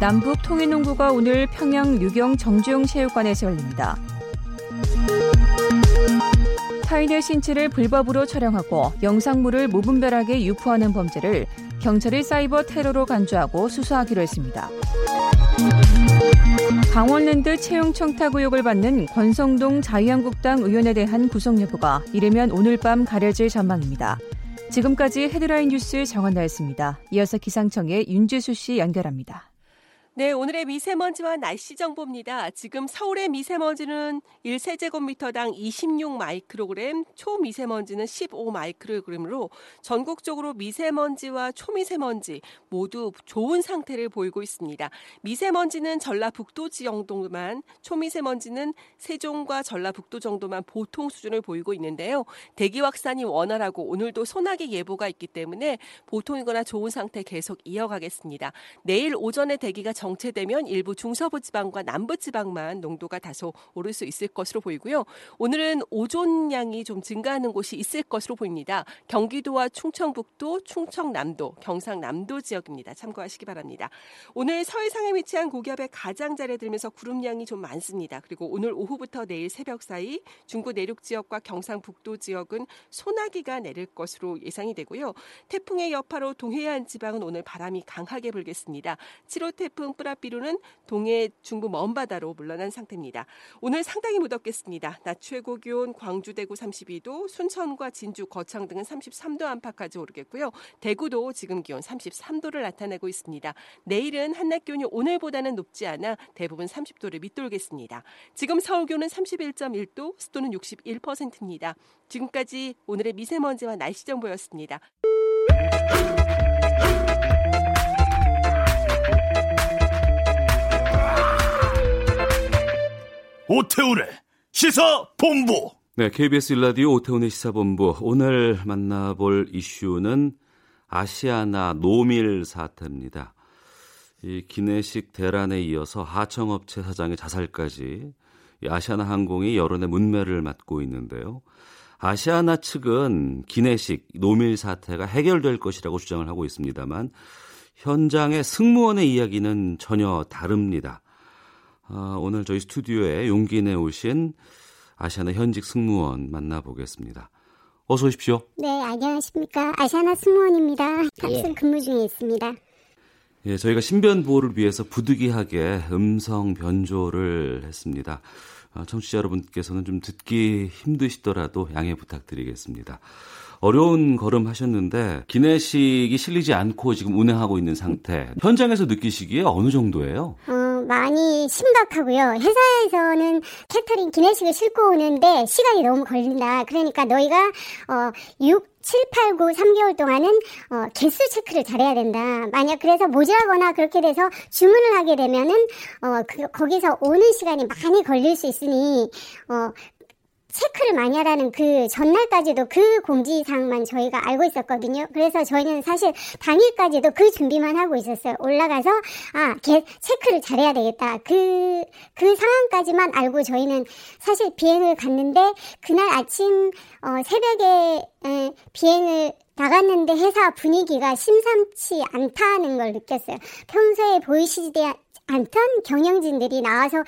남북 통일농구가 오늘 평양 유경 정주영 체육관에서 열립니다. 타인의 신체를 불법으로 촬영하고 영상물을 무분별하게 유포하는 범죄를 경찰이 사이버 테러로 간주하고 수사하기로 했습니다. 강원랜드 채용 청탁 의혹을 받는 권성동 자유한국당 의원에 대한 구속 여부가 이르면 오늘 밤 가려질 전망입니다. 지금까지 헤드라인 뉴스 정원나였습니다. 이어서 기상청의 윤지수 씨 연결합니다. 네, 오늘의 미세먼지와 날씨 정보입니다. 지금 서울의 미세먼지는 1세제곱미터당 26 마이크로그램, 초미세먼지는 15 마이크로그램으로 전국적으로 미세먼지와 초미세먼지 모두 좋은 상태를 보이고 있습니다. 미세먼지는 전라북도 지역 정도만, 초미세먼지는 세종과 전라북도 정도만 보통 수준을 보이고 있는데요. 대기 확산이 원활하고 오늘도 소나기 예보가 있기 때문에 보통이거나 좋은 상태 계속 이어가겠습니다. 내일 오전에 대기가 정체되면 일부 중서부 지방과 남부 지방만 농도가 다소 오를 수 있을 것으로 보이고요. 오늘은 오존량이 좀 증가하는 곳이 있을 것으로 보입니다. 경기도와 충청북도, 충청남도, 경상남도 지역입니다. 참고하시기 바랍니다. 오늘 서해상에 위치한 고기압의 가장자리에 들면서 구름량이 좀 많습니다. 그리고 오늘 오후부터 내일 새벽 사이 중부 내륙 지역과 경상북도 지역은 소나기가 내릴 것으로 예상이 되고요. 태풍의 여파로 동해안 지방은 오늘 바람이 강하게 불겠습니다. 7호 태풍 뿌라비루는 동해 중부 먼바다로 물러난 상태입니다. 오늘 상당히 무덥겠습니다. 낮 최고 기온 광주 대구 32도, 순천과 진주 거창 등은 33도 안팎까지 오르겠고요. 대구도 지금 기온 33도를 나타내고 있습니다. 내일은 한낮 기온이 오늘보다는 높지 않아 대부분 30도를 밑돌겠습니다. 지금 서울 기온은 31.1도, 습도는 61%입니다. 지금까지 오늘의 미세먼지와 날씨 정보였습니다. 오태우의 시사본부. 네, KBS 일라디오 오태훈의 시사본부. 오늘 만나볼 이슈는 아시아나 노밀 사태입니다. 이 기내식 대란에 이어서 하청업체 사장의 자살까지 아시아나 항공이 여론의 문매를 맞고 있는데요. 아시아나 측은 기내식 노밀 사태가 해결될 것이라고 주장을 하고 있습니다만 현장의 승무원의 이야기는 전혀 다릅니다. 아, 오늘 저희 스튜디오에 용기 내오신 아시아나 현직 승무원 만나보겠습니다. 어서 오십시오. 네, 안녕하십니까. 아시아나 승무원입니다. 탑승 예. 근무 중에 있습니다. 예, 저희가 신변 보호를 위해서 부득이하게 음성 변조를 했습니다. 아, 청취자 여러분께서는 좀 듣기 힘드시더라도 양해 부탁드리겠습니다. 어려운 걸음 하셨는데 기내식이 실리지 않고 지금 운행하고 있는 상태. 현장에서 느끼시기에 어느 정도예요? 어, 많이 심각하고요. 회사에서는 캐터링 기내식을 싣고 오는데 시간이 너무 걸린다. 그러니까 너희가 어 6, 7, 8, 9, 3개월 동안은 어, 개수 체크를 잘해야 된다. 만약 그래서 모자라거나 그렇게 돼서 주문을 하게 되면은 어, 그, 거기서 오는 시간이 많이 걸릴 수 있으니 어, 체크를 많이 하라는 그 전날까지도 그 공지사항만 저희가 알고 있었거든요. 그래서 저희는 사실 당일까지도 그 준비만 하고 있었어요. 올라가서 아, 개, 체크를 잘해야 되겠다. 그, 그 상황까지만 알고 저희는 사실 비행을 갔는데 그날 아침 어, 새벽에 에, 비행을 나갔는데 회사 분위기가 심상치 않다는 걸 느꼈어요. 평소에 보이시지 않던 경영진들이 나와서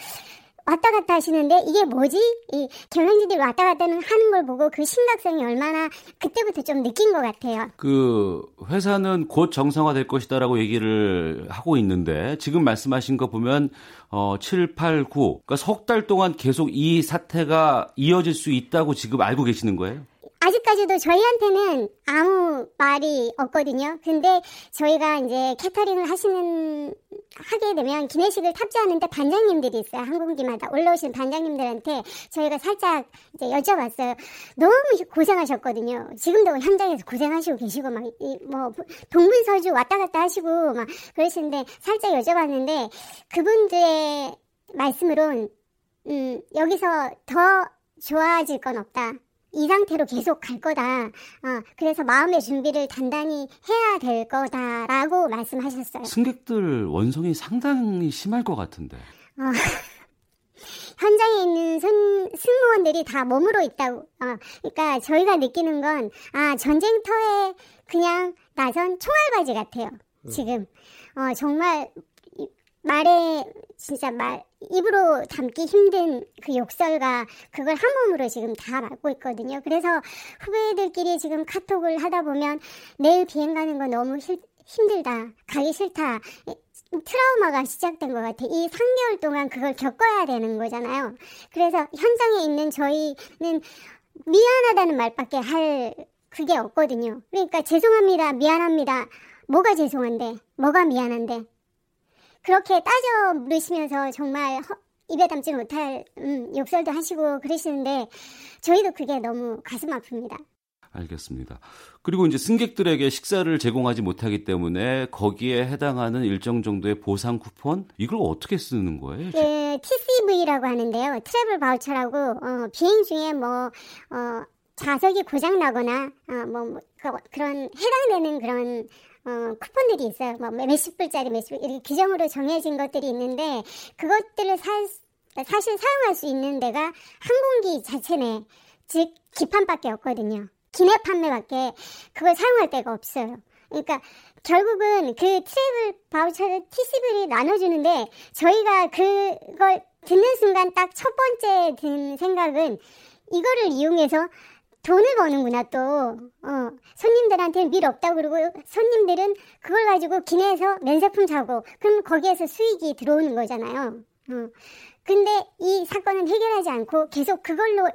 왔다 갔다 하시는데 이게 뭐지? 이 경영진들이 왔다 갔다 하는 걸 보고 그 심각성이 얼마나 그때부터 좀 느낀 것 같아요. 그 회사는 곧 정상화될 것이다라고 얘기를 하고 있는데 지금 말씀하신 거 보면 어 7, 8, 9 그러니까 석 달 동안 계속 이 사태가 이어질 수 있다고 지금 알고 계시는 거예요? 아직까지도 저희한테는 아무 말이 없거든요. 근데 저희가 이제 캐터링을 하시는 하게 되면 기내식을 탑재하는데 반장님들이 있어요. 항공기마다 올라오신 반장님들한테 저희가 살짝 이제 여쭤봤어요. 너무 고생하셨거든요. 지금도 현장에서 고생하시고 계시고 막 뭐 동분서주 왔다 갔다 하시고 막 그러시는데 살짝 여쭤봤는데 그분들의 말씀으론 음, 여기서 더 좋아질 건 없다. 이 상태로 계속 갈 거다. 어, 그래서 마음의 준비를 단단히 해야 될 거다라고 말씀하셨어요. 승객들 원성이 상당히 심할 것 같은데. 어, 현장에 있는 승, 승무원들이 다 몸으로 있다고. 어, 그러니까 저희가 느끼는 건, 아, 전쟁터에 그냥 나선 총알바지 같아요. 지금. 어, 정말 말에 진짜 말 입으로 담기 힘든 그 욕설과 그걸 한 몸으로 지금 다 맡고 있거든요. 그래서 후배들끼리 지금 카톡을 하다 보면 내일 비행 가는 거 너무 힘, 힘들다. 가기 싫다. 트라우마가 시작된 것 같아. 이 3개월 동안 그걸 겪어야 되는 거잖아요. 그래서 현장에 있는 저희는 미안하다는 말밖에 할 그게 없거든요. 그러니까 죄송합니다. 미안합니다. 뭐가 죄송한데? 뭐가 미안한데? 그렇게 따져 물으시면서 정말 허, 입에 담지 못할 음, 욕설도 하시고 그러시는데 저희도 그게 너무 가슴 아픕니다. 알겠습니다. 그리고 이제 승객들에게 식사를 제공하지 못하기 때문에 거기에 해당하는 일정 정도의 보상 쿠폰 이걸 어떻게 쓰는 거예요? 네, TCV라고 하는데요. 트래블 바우처라고 어, 비행 중에 뭐 어, 좌석이 고장 나거나 어, 뭐, 뭐 그, 런 해당되는 그런 어, 쿠폰들이 있어요. 뭐 몇십 불짜리 몇십 불 이렇게 규정으로 정해진 것들이 있는데 그것들을 사, 사실 사용할 수 있는 데가 항공기 자체네 즉 기판밖에 없거든요. 기내 판매밖에 그걸 사용할 데가 없어요. 그러니까 결국은 그 트래블 바우처를 TCV를 나눠주는데 저희가 그걸 듣는 순간 딱 첫 번째 든 생각은 이거를 이용해서 돈을 버는구나 또 어, 손님들한테는 밀 없다고 그러고 손님들은 그걸 가지고 기내에서 면세품 사고 그럼 거기에서 수익이 들어오는 거잖아요. 어. 근데 이 사건은 해결하지 않고 계속 그걸로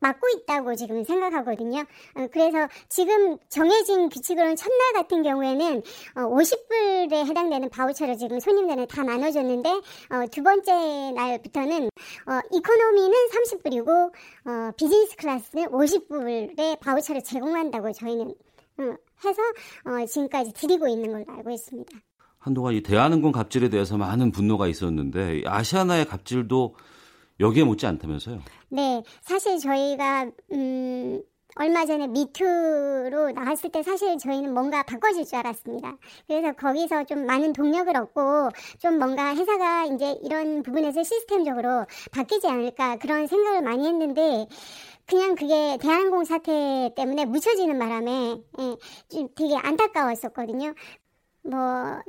막고 있다고 지금 생각하거든요. 어, 그래서 지금 정해진 규칙으로는 첫날 같은 경우에는 어, 50불에 해당되는 바우처를 지금 손님들은 다 나눠줬는데 어, 두 번째 날부터는 어, 이코노미는 30불이고 어, 비즈니스 클래스는 50불의 바우처를 제공한다고 저희는 어, 해서 어, 지금까지 드리고 있는 걸로 알고 있습니다. 한동안 이 대한항공 갑질에 대해서 많은 분노가 있었는데 아시아나의 갑질도 여기에 못지 않다면서요? 네, 사실 저희가 음, 얼마 전에 미투로 나왔을 때 사실 저희는 뭔가 바꿔질 줄 알았습니다. 그래서 거기서 좀 많은 동력을 얻고 좀 뭔가 회사가 이제 이런 부분에서 시스템적으로 바뀌지 않을까 그런 생각을 많이 했는데 그냥 그게 대한항공 사태 때문에 묻혀지는 바람에 예, 좀 되게 안타까웠었거든요. 뭐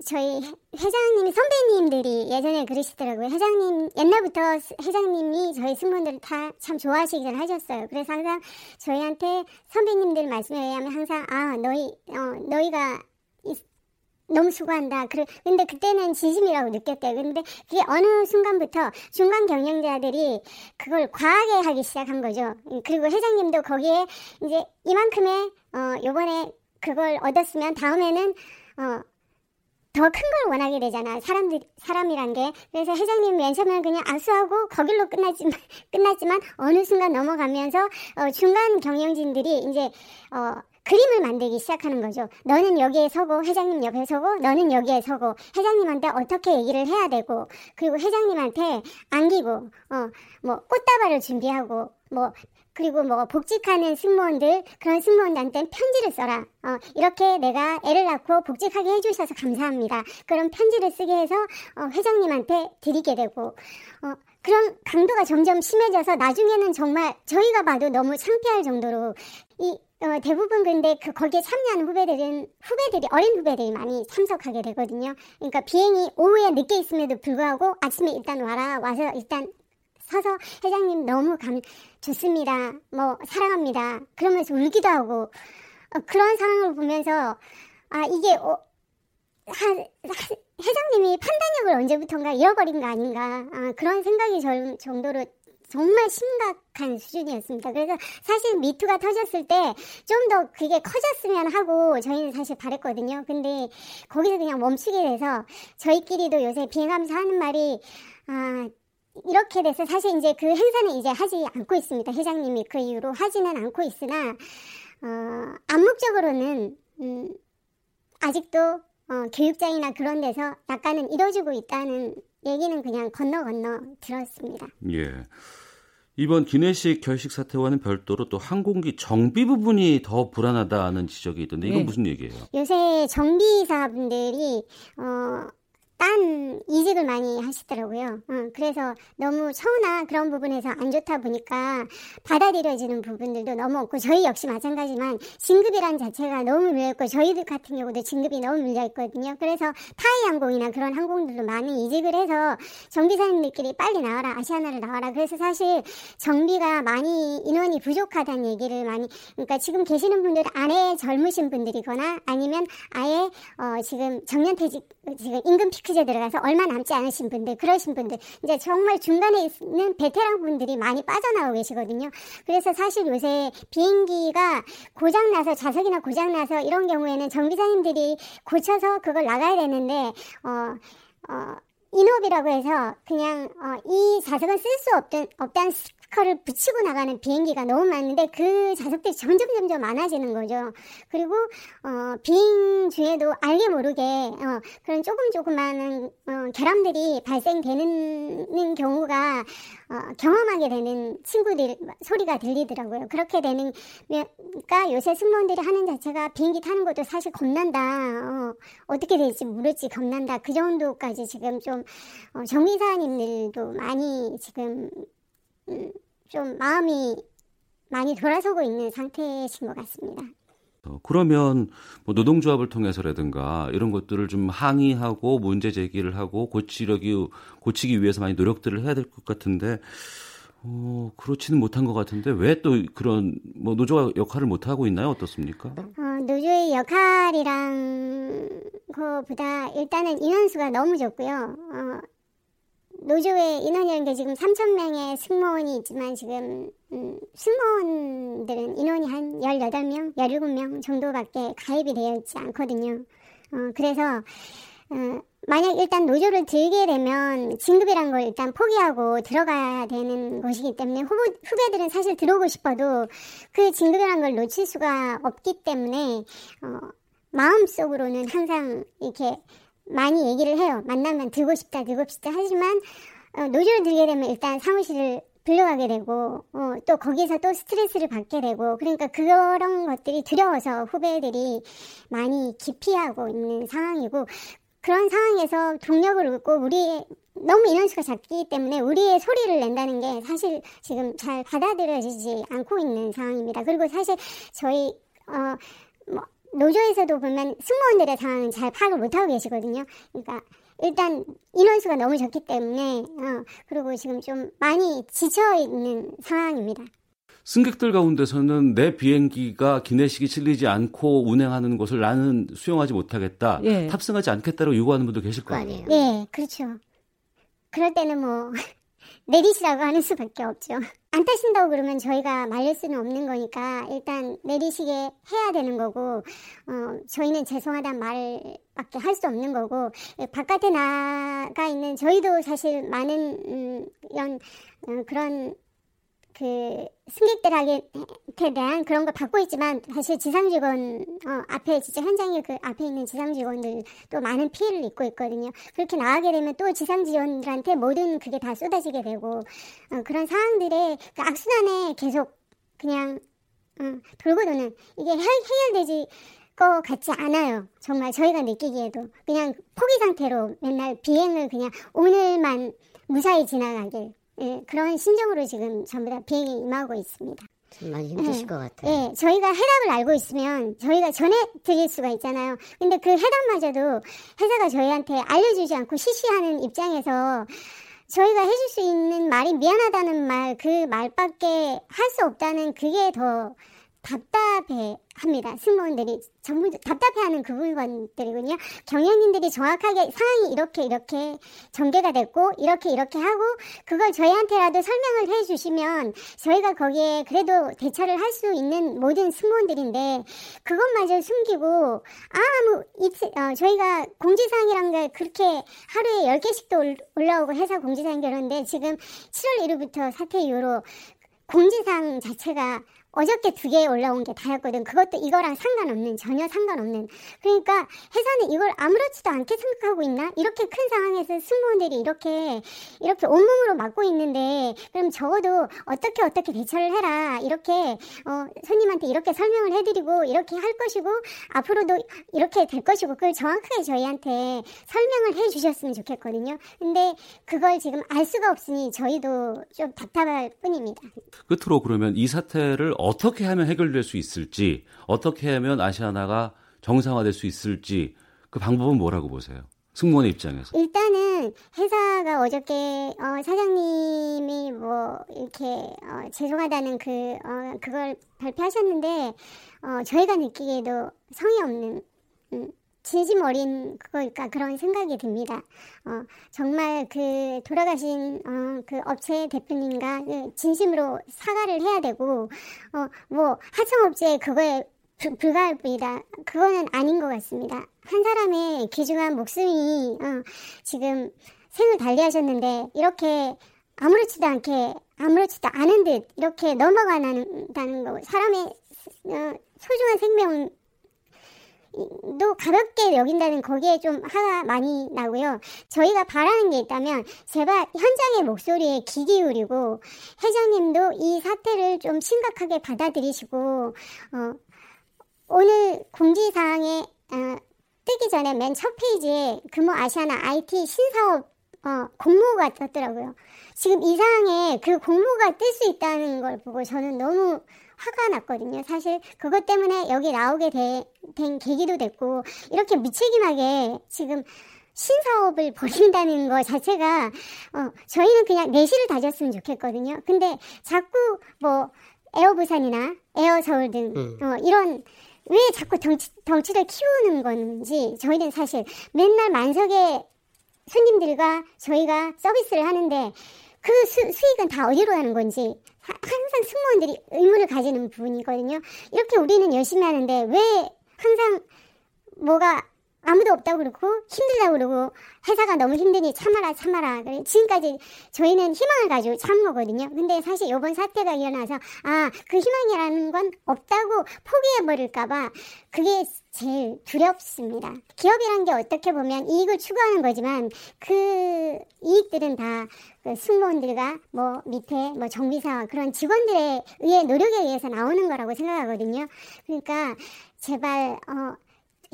저희 회장님이 선배님들이 예전에 그러시더라고요. 회장님 옛날부터 회장님이 저희 승무원들 다참 좋아하시기를 하셨어요. 그래서 항상 저희한테 선배님들 말씀에 의하면 항상 아 너희 어 너희가 너무 수고한다. 그래, 근데 그때는 진심이라고 느꼈대요. 근데 그게 어느 순간부터 중간 경영자들이 그걸 과하게 하기 시작한 거죠. 그리고 회장님도 거기에 이제 이만큼의, 어, 요번에 그걸 얻었으면 다음에는, 어, 더 큰 걸 원하게 되잖아. 사람들 사람이란 게. 그래서 회장님 면접을 그냥 압수하고 거길로 끝나지만 끝났지만 어느 순간 넘어가면서 어, 중간 경영진들이 이제 어 그림을 만들기 시작하는 거죠. 너는 여기에 서고 회장님 옆에 서고 너는 여기에 서고 회장님한테 어떻게 얘기를 해야 되고 그리고 회장님한테 안기고 어 뭐 꽃다발을 준비하고 뭐 그리고 뭐 복직하는 승무원들 그런 승무원들한테 편지를 써라. 어, 이렇게 내가 애를 낳고 복직하게 해주셔서 감사합니다. 그런 편지를 쓰게 해서 어, 회장님한테 드리게 되고 어, 그런 강도가 점점 심해져서 나중에는 정말 저희가 봐도 너무 창피할 정도로 이 어, 대부분 근데 그 거기에 참여하는 후배들은 후배들이 어린 후배들이 많이 참석하게 되거든요. 그러니까 비행이 오후에 늦게 있음에도 불구하고 아침에 일단 와라 와서 일단 서서 회장님 너무 감 좋습니다. 뭐 사랑합니다. 그러면서 울기도 하고 어, 그런 상황을 보면서 아 이게 어, 한, 한, 회장님이 판단력을 언제부턴가 잃어버린 거 아닌가 아, 그런 생각이 절 정도로 정말 심각한 수준이었습니다. 그래서 사실 미투가 터졌을 때 좀 더 그게 커졌으면 하고 저희는 사실 바랬거든요. 근데 거기서 그냥 멈추게 돼서 저희끼리도 요새 비행하면서 하는 말이 아 이렇게 돼서 사실 이제 그 행사는 이제 하지 않고 있습니다. 회장님이 그 이후로 하지는 않고 있으나 어, 암묵적으로는 음, 아직도 어, 교육장이나 그런 데서 약간은 이뤄지고 있다는 얘기는 그냥 건너 건너 들었습니다. 예. 이번 기내식 결식 사태와는 별도로 또 항공기 정비 부분이 더 불안하다는 지적이 있던데 이건 네. 무슨 얘기예요? 요새 정비 사분들이 어, 딴 이직을 많이 하시더라고요. 어, 그래서 너무 서운한 그런 부분에서 안 좋다 보니까 받아들여지는 부분들도 너무 없고 저희 역시 마찬가지만 진급이란 자체가 너무 밀려있고 저희들 같은 경우도 진급이 너무 밀려있거든요. 그래서 타이 항공이나 그런 항공들도 많이 이직을 해서 정비사님들끼리 빨리 나와라 아시아나를 나와라. 그래서 사실 정비가 많이 인원이 부족하다는 얘기를 많이 그러니까 지금 계시는 분들 안에 젊으신 분들이거나 아니면 아예 어, 지금 정년퇴직 지금 임금 피크 퀴즈에 들어가서 얼마 남지 않으신 분들, 그러신 분들, 이제 정말 중간에 있는 베테랑 분들이 많이 빠져나오고 계시거든요. 그래서 사실 요새 비행기가 고장나서 좌석이나 고장나서 이런 경우에는 정비사님들이 고쳐서 그걸 나가야 되는데, 어, 어, 인업이라고 해서 그냥 어, 이 좌석은 쓸 수 없던 없다는 스티커를 붙이고 나가는 비행기가 너무 많은데 그 좌석들이 점점 점점 많아지는 거죠. 그리고 어, 비행 중에도 알게 모르게 어, 그런 조금 조그마한 어, 결함들이 발생되는 경우가 어, 경험하게 되는 친구들 소리가 들리더라고요. 그렇게 되는 그러니까 요새 승무원들이 하는 자체가 비행기 타는 것도 사실 겁난다. 어, 어떻게 될지 모를지 겁난다. 그 정도까지 지금 좀 어, 정비사님들도 많이 지금 음, 좀 마음이 많이 돌아서고 있는 상태이신 것 같습니다. 어, 그러면 뭐 노동조합을 통해서라든가 이런 것들을 좀 항의하고 문제 제기를 하고 고치려기 고치기 위해서 많이 노력들을 해야 될 것 같은데 어, 그렇지는 못한 것 같은데 왜 또 그런 뭐 노조가 역할을 못 하고 있나요? 어떻습니까? 어, 노조의 역할이랑 그보다 일단은 인원수가 너무 적고요. 어, 노조의 인원이라는 게 지금 3천 명의 승무원이 있지만 지금 음, 승무원들은 인원이 한 18명, 17명 정도밖에 가입이 되어 있지 않거든요. 어, 그래서 어, 만약 일단 노조를 들게 되면 진급이란 걸 일단 포기하고 들어가야 되는 것이기 때문에 후보, 후배들은 사실 들어오고 싶어도 그 진급이란 걸 놓칠 수가 없기 때문에 어, 마음속으로는 항상 이렇게 많이 얘기를 해요. 만나면 들고 싶다, 들고 싶다 하지만 어, 노조를 들게 되면 일단 사무실을 불러가게 되고 어, 또 거기서 또 스트레스를 받게 되고 그러니까 그런 것들이 두려워서 후배들이 많이 기피하고 있는 상황이고 그런 상황에서 동력을 얻고 우리 너무 인원수가 작기 때문에 우리의 소리를 낸다는 게 사실 지금 잘 받아들여지지 않고 있는 상황입니다. 그리고 사실 저희 어뭐 노조에서도 보면 승무원들의 상황은 잘 파악을 못하고 계시거든요. 그러니까 일단 인원수가 너무 적기 때문에 어, 그리고 지금 좀 많이 지쳐 있는 상황입니다. 승객들 가운데서는 내 비행기가 기내식이 실리지 않고 운행하는 것을 나는 수용하지 못하겠다, 예. 탑승하지 않겠다고 요구하는 분도 계실 거 아니에요. 네, 그렇죠. 그럴 때는 뭐 내리시라고 하는 수밖에 없죠. 안 타신다고 그러면 저희가 말릴 수는 없는 거니까 일단 내리시게 해야 되는 거고 어, 저희는 죄송하다는 말밖에 할 수 없는 거고 바깥에 나가 있는 저희도 사실 많은 음, 이런 어, 그런 그 승객들에게 대한 그런 걸 받고 있지만 사실 지상 직원 어, 앞에 진짜 현장에 그 앞에 있는 지상 직원들도 많은 피해를 입고 있거든요. 그렇게 나가게 되면 또 지상 직원들한테 모든 그게 다 쏟아지게 되고 어, 그런 상황들의 그 악순환에 계속 그냥 어, 돌고 도는 이게 해, 해결되지 것 같지 않아요. 정말 저희가 느끼기에도 그냥 포기 상태로 맨날 비행을 그냥 오늘만 무사히 지나가길 예, 그런 심정으로 지금 전부 다 비행에 임하고 있습니다. 많이 힘드실 예, 것 같아요. 예, 저희가 해답을 알고 있으면 저희가 전해드릴 수가 있잖아요. 근데 그 해답마저도 회사가 저희한테 알려주지 않고 시시하는 입장에서 저희가 해줄 수 있는 말이 미안하다는 말, 그 말밖에 할 수 없다는 그게 더 답답해 합니다. 승무원들이 전부 답답해하는 그 물건들이군요. 경영진들이 정확하게 상황이 이렇게 이렇게 전개가 됐고 이렇게 이렇게 하고 그걸 저희한테라도 설명을 해주시면 저희가 거기에 그래도 대처를 할 수 있는 모든 승무원들인데 그것마저 숨기고 아무 이틀 어, 저희가 공지사항이란 게 그렇게 하루에 10개씩도 올라오고 회사 공지사항이 그런데 지금 7월 1일부터 사태 이후로 공지사항 자체가 어저께 두 개 올라온 게 다였거든. 그것도 이거랑 상관없는, 전혀 상관없는. 그러니까 회사는 이걸 아무렇지도 않게 생각하고 있나? 이렇게 큰 상황에서 승무원들이 이렇게, 이렇게 온몸으로 맡고 있는데, 그럼 적어도 어떻게 어떻게 대처를 해라. 이렇게, 어, 손님한테 이렇게 설명을 해드리고, 이렇게 할 것이고, 앞으로도 이렇게 될 것이고, 그걸 정확하게 저희한테 설명을 해 주셨으면 좋겠거든요. 근데 그걸 지금 알 수가 없으니 저희도 좀 답답할 뿐입니다. 끝으로 그러면 이 사태를 어떻게 하면 해결될 수 있을지, 어떻게 하면 아시아나가 정상화될 수 있을지 그 방법은 뭐라고 보세요? 승무원의 입장에서. 일단은 회사가 어저께 어, 사장님이 뭐 이렇게 어, 죄송하다는 그 어, 그걸 발표하셨는데 어, 저희가 느끼기에도 성의 없는 음, 진심 어린 그거일까 그런 생각이 듭니다. 어, 정말 그 돌아가신 어, 그 업체 대표님과 그 진심으로 사과를 해야 되고 어, 뭐 하청업체 그거에 불, 불가할 뿐이다. 그거는 아닌 것 같습니다. 한 사람의 귀중한 목숨이 어, 지금 생을 달리하셨는데 이렇게 아무렇지도 않게 아무렇지도 않은 듯 이렇게 넘어가는다는 거 사람의 어, 소중한 생명 도 가볍게 여긴다는 거기에 좀 화가 많이 나고요. 저희가 바라는 게 있다면 제발 현장의 목소리에 귀 기울이고 회장님도 이 사태를 좀 심각하게 받아들이시고 어, 오늘 공지사항에 어, 뜨기 전에 맨 첫 페이지에 금호 아시아나 IT 신사업 어, 공모가 떴더라고요. 지금 이 상황에 그 공모가 뜰 수 있다는 걸 보고 저는 너무 화가 났거든요. 사실 그것 때문에 여기 나오게 되, 된 계기도 됐고 이렇게 무책임하게 지금 신사업을 벌인다는 것 자체가 어, 저희는 그냥 내실을 다졌으면 좋겠거든요. 근데 자꾸 뭐 에어 부산이나 에어 서울 등 음. 어, 이런 왜 자꾸 덩치, 덩치를 키우는 건지 저희는 사실 맨날 만석의 손님들과 저희가 서비스를 하는데 그 수, 수익은 다 어디로 가는 건지 항상 승무원들이 의문을 가지는 부분이거든요. 이렇게 우리는 열심히 하는데 왜 항상 뭐가 아무도 없다고 그러고 힘들다고 그러고 회사가 너무 힘드니 참아라 참아라. 지금까지 저희는 희망을 가지고 참 거거든요. 근데 사실 이번 사태가 일어나서 아 그 희망이라는 건 없다고 포기해 버릴까봐 그게 제일 두렵습니다. 기업이란 게 어떻게 보면 이익을 추구하는 거지만 그 이익들은 다 그 승무원들과 뭐 밑에 뭐 정비사 그런 직원들에 의해 노력에 의해서 나오는 거라고 생각하거든요. 그러니까 제발 어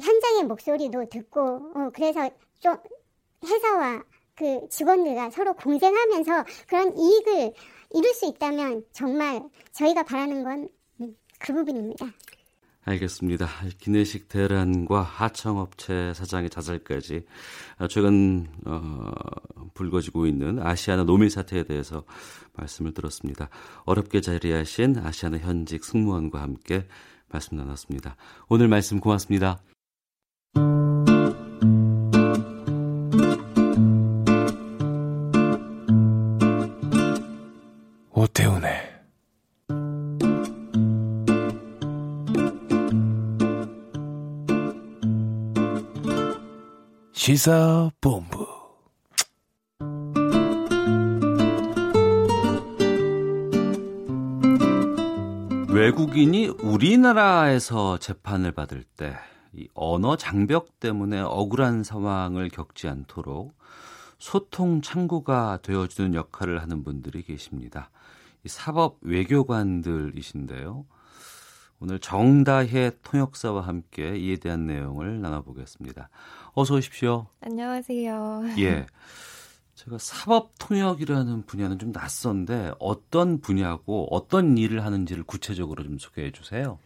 현장의 목소리도 듣고 어, 그래서 좀 회사와 그 직원들과 서로 공생하면서 그런 이익을 이룰 수 있다면 정말 저희가 바라는 건그 음, 부분입니다. 알겠습니다. 기내식 대란과 하청업체 사장의 자살까지 최근 어, 불거지고 있는 아시아나 노밀 사태에 대해서 말씀을 들었습니다. 어렵게 자리하신 아시아나 현직 승무원과 함께 말씀 나눴습니다. 오늘 말씀 고맙습니다. 오태훈의 시사본부. 외국인이 우리나라에서 재판을 받을 때 이 언어 장벽 때문에 억울한 상황을 겪지 않도록 소통 창구가 되어주는 역할을 하는 분들이 계십니다. 이 사법 외교관들이신데요. 오늘 정다혜 통역사와 함께 이에 대한 내용을 나눠보겠습니다. 어서 오십시오. 안녕하세요. 예. 제가 사법 통역이라는 분야는 좀 낯선데 어떤 분야고 어떤 일을 하는지를 구체적으로 좀 소개해 주세요.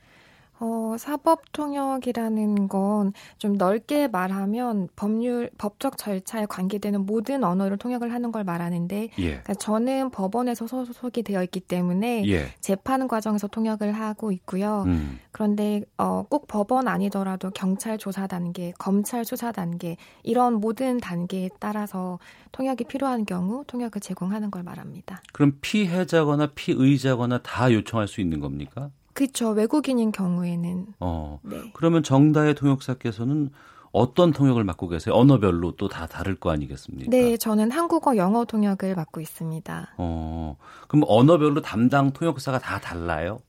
어, 사법 통역이라는 건 좀 넓게 말하면 법률, 법적 절차에 관계되는 모든 언어를 통역을 하는 걸 말하는데, 예. 그러니까 저는 법원에서 소속이 되어 있기 때문에 예. 재판 과정에서 통역을 하고 있고요. 음. 그런데 어, 꼭 법원 아니더라도 경찰 조사 단계, 검찰 수사 단계 이런 모든 단계에 따라서 통역이 필요한 경우 통역을 제공하는 걸 말합니다. 그럼 피해자거나 피의자거나 다 요청할 수 있는 겁니까? 그렇죠. 외국인인 경우에는. 어. 네. 그러면 정다의 통역사께서는 어떤 통역을 맡고 계세요? 언어별로 또 다 다를 거 아니겠습니까? 네, 저는 한국어, 영어 통역을 맡고 있습니다. 어. 그럼 언어별로 담당 통역사가 다 달라요?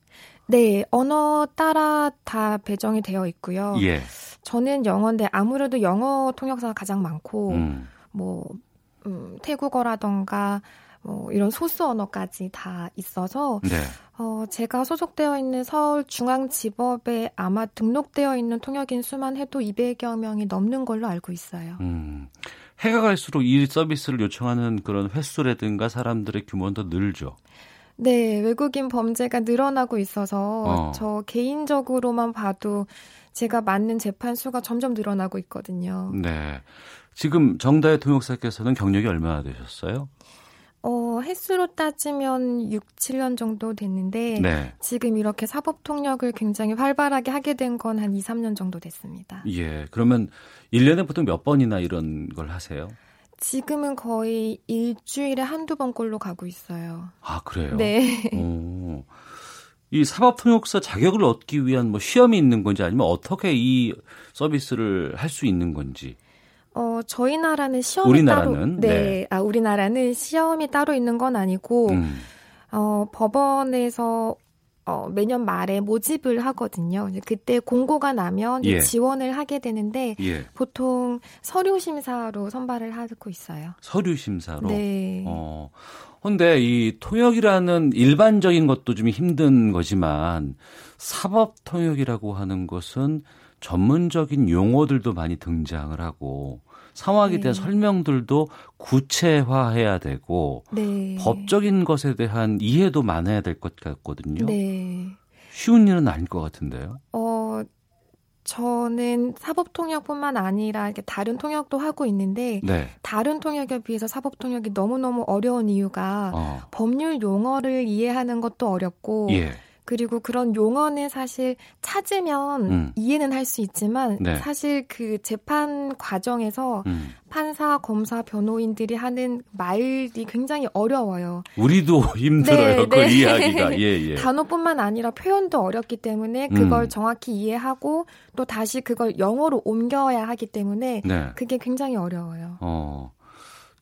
네, 언어 따라 다 배정이 되어 있고요. 예. 저는 영어인데 아무래도 영어 통역사가 가장 많고 음. 뭐 음, 태국어라던가 뭐 이런 소수 언어까지 다 있어서 네. 어, 제가 소속되어 있는 서울중앙지법에 아마 등록되어 있는 통역인 수만 해도 200여 명이 넘는 걸로 알고 있어요. 음, 해가 갈수록 이 서비스를 요청하는 그런 횟수라든가 사람들의 규모는 더 늘죠. 네, 외국인 범죄가 늘어나고 있어서 어. 저 개인적으로만 봐도 제가 맞는 재판 수가 점점 늘어나고 있거든요. 네. 지금 정다혜 통역사께서는 경력이 얼마나 되셨어요? 어, 횟수로 따지면 6, 7년 정도 됐는데 네. 지금 이렇게 사법 통역을 굉장히 활발하게 하게 된 건 한 2, 3년 정도 됐습니다. 예. 그러면 1년에 보통 몇 번이나 이런 걸 하세요? 지금은 거의 일주일에 한두 번꼴로 가고 있어요. 아, 그래요? 네. 오. 이 사법통역사 자격을 얻기 위한 뭐 시험이 있는 건지 아니면 어떻게 이 서비스를 할 수 있는 건지. 어, 저희 나라는 시험이 우리나라는? 따로 네. 네. 아, 우리나라는 시험이 따로 있는 건 아니고 음. 어, 법원에서 어, 매년 말에 모집을 하거든요. 그때 공고가 나면 예. 지원을 하게 되는데 예. 보통 서류 심사로 선발을 하고 있어요. 서류 심사로. 네. 어. 근데 이 통역이라는 일반적인 것도 좀 힘든 거지만 사법 통역이라고 하는 것은 전문적인 용어들도 많이 등장을 하고 상황에 대한 네. 설명들도 구체화해야 되고 네. 법적인 것에 대한 이해도 많아야 될 것 같거든요. 네. 쉬운 일은 아닐 것 같은데요. 어, 저는 사법 통역뿐만 아니라 이렇게 다른 통역도 하고 있는데 네. 다른 통역에 비해서 사법 통역이 너무 너무 어려운 이유가 어. 법률 용어를 이해하는 것도 어렵고. 예. 그리고 그런 용어는 사실 찾으면 음. 이해는 할 수 있지만 네. 사실 그 재판 과정에서 음. 판사, 검사, 변호인들이 하는 말이 굉장히 어려워요. 우리도 힘들어요. 네, 그걸 네. 이해하기가. 예, 예. 단어뿐만 아니라 표현도 어렵기 때문에 그걸 음. 정확히 이해하고 또 다시 그걸 영어로 옮겨야 하기 때문에 네. 그게 굉장히 어려워요. 어.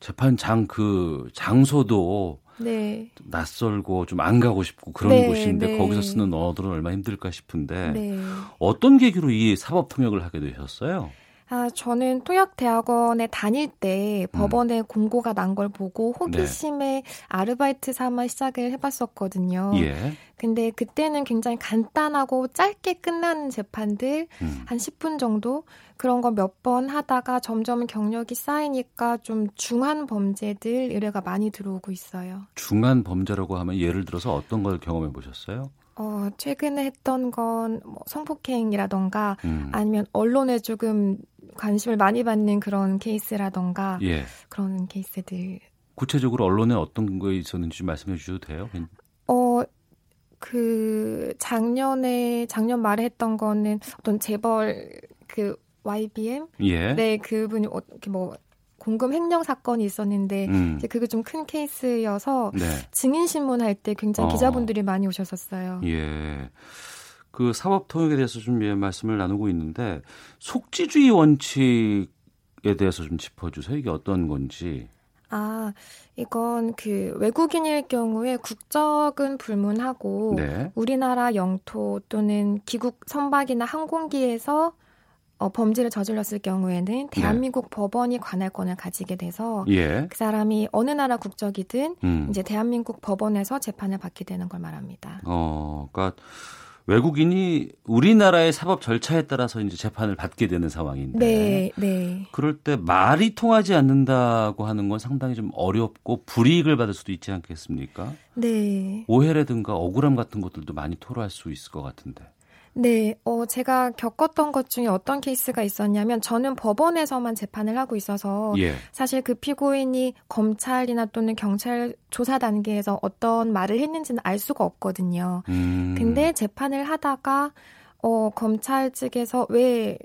재판장 그 장소도 네. 낯설고 좀 안 가고 싶고 그런 네, 곳인데 네. 거기서 쓰는 언어들은 얼마나 힘들까 싶은데 네. 어떤 계기로 이 사법 통역을 하게 되셨어요? 아, 저는 통역대학원에 다닐 때 음. 법원에 공고가 난 걸 보고 호기심에 네. 아르바이트 삼아 시작을 해봤었거든요. 예. 근데 그때는 굉장히 간단하고 짧게 끝나는 재판들 음. 한 10분 정도 그런 거 몇 번 하다가 점점 경력이 쌓이니까 좀 중한 범죄들 의뢰가 많이 들어오고 있어요. 중한 범죄라고 하면 예를 들어서 어떤 걸 경험해 보셨어요? 어, 최근에 했던 건 뭐 성폭행이라던가 음. 아니면 언론에 조금 관심을 많이 받는 그런 케이스라던가 예. 그런 케이스들. 구체적으로 언론에 어떤 거에 있었는지 말씀해 주셔도 돼요? 어, 그 작년에 작년 말에 했던 거는 어떤 재벌 그 YBM 예. 네 그분이 어떻게 뭐 공금 횡령 사건이 있었는데 음. 이제 그게 좀 큰 케이스여서 네. 증인 신문 할 때 굉장히 어. 기자분들이 많이 오셨었어요. 예. 그 사법 통역에 대해서 좀 예, 말씀을 나누고 있는데 속지주의 원칙에 대해서 좀 짚어주세요. 이게 어떤 건지. 아, 이건 그 외국인일 경우에 국적은 불문하고 네. 우리나라 영토 또는 기국 선박이나 항공기에서 어, 범죄를 저질렀을 경우에는 네. 대한민국 네. 법원이 관할권을 가지게 돼서 예. 그 사람이 어느 나라 국적이든 음. 이제 대한민국 법원에서 재판을 받게 되는 걸 말합니다. 어, 그러니까 외국인이 우리나라의 사법 절차에 따라서 이제 재판을 받게 되는 상황인데 네, 네. 그럴 때 말이 통하지 않는다고 하는 건 상당히 좀 어렵고 불이익을 받을 수도 있지 않겠습니까? 네. 오해라든가 억울함 같은 것들도 많이 토로할 수 있을 것 같은데. 네, 어, 제가 겪었던 것 중에 어떤 케이스가 있었냐면 저는 법원에서만 재판을 하고 있어서 예. 사실 그 피고인이 검찰이나 또는 경찰 조사 단계에서 어떤 말을 했는지는 알 수가 없거든요. 음. 근데 재판을 하다가 어, 검찰 측에서 왜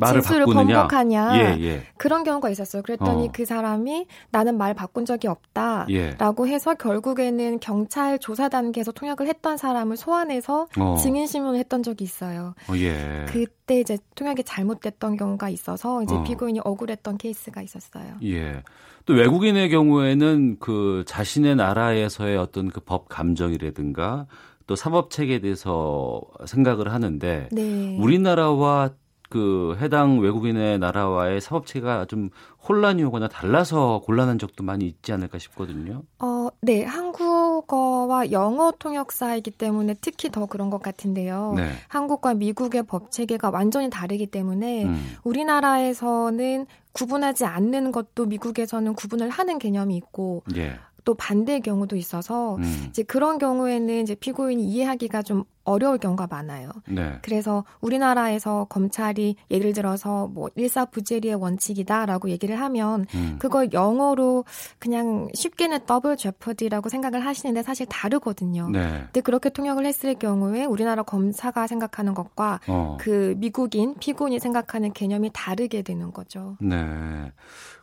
말을 진술을 바꾸느냐? 번복하냐 예, 예. 그런 경우가 있었어요. 그랬더니 어. 그 사람이 나는 말 바꾼 적이 없다라고 예. 해서 결국에는 경찰 조사 단계에서 통역을 했던 사람을 소환해서 어. 증인 신문을 했던 적이 있어요. 어, 예. 그때 이제 통역이 잘못됐던 경우가 있어서 이제 어. 피고인이 억울했던 케이스가 있었어요. 예. 또 외국인의 경우에는 그 자신의 나라에서의 어떤 그 법 감정이라든가 또 사법 체계에 대해서 생각을 하는데 네. 우리나라와 그 해당 외국인의 나라와의 사법 체계가 좀 혼란이 오거나 달라서 곤란한 적도 많이 있지 않을까 싶거든요. 어, 네. 한국어와 영어 통역사이기 때문에 특히 더 그런 것 같은데요. 네. 한국과 미국의 법 체계가 완전히 다르기 때문에 음. 우리나라에서는 구분하지 않는 것도 미국에서는 구분을 하는 개념이 있고 예. 또 반대의 경우도 있어서 음. 이제 그런 경우에는 이제 피고인이 이해하기가 좀 어려울 경우가 많아요. 네. 그래서 우리나라에서 검찰이 예를 들어서 뭐 일사부재리의 원칙이다라고 얘기를 하면 음. 그걸 영어로 그냥 쉽게는 더블 제퍼디라고 생각을 하시는데 사실 다르거든요. 네. 근데 그렇게 통역을 했을 경우에 우리나라 검사가 생각하는 것과 어. 그 미국인 피고인이 생각하는 개념이 다르게 되는 거죠. 네.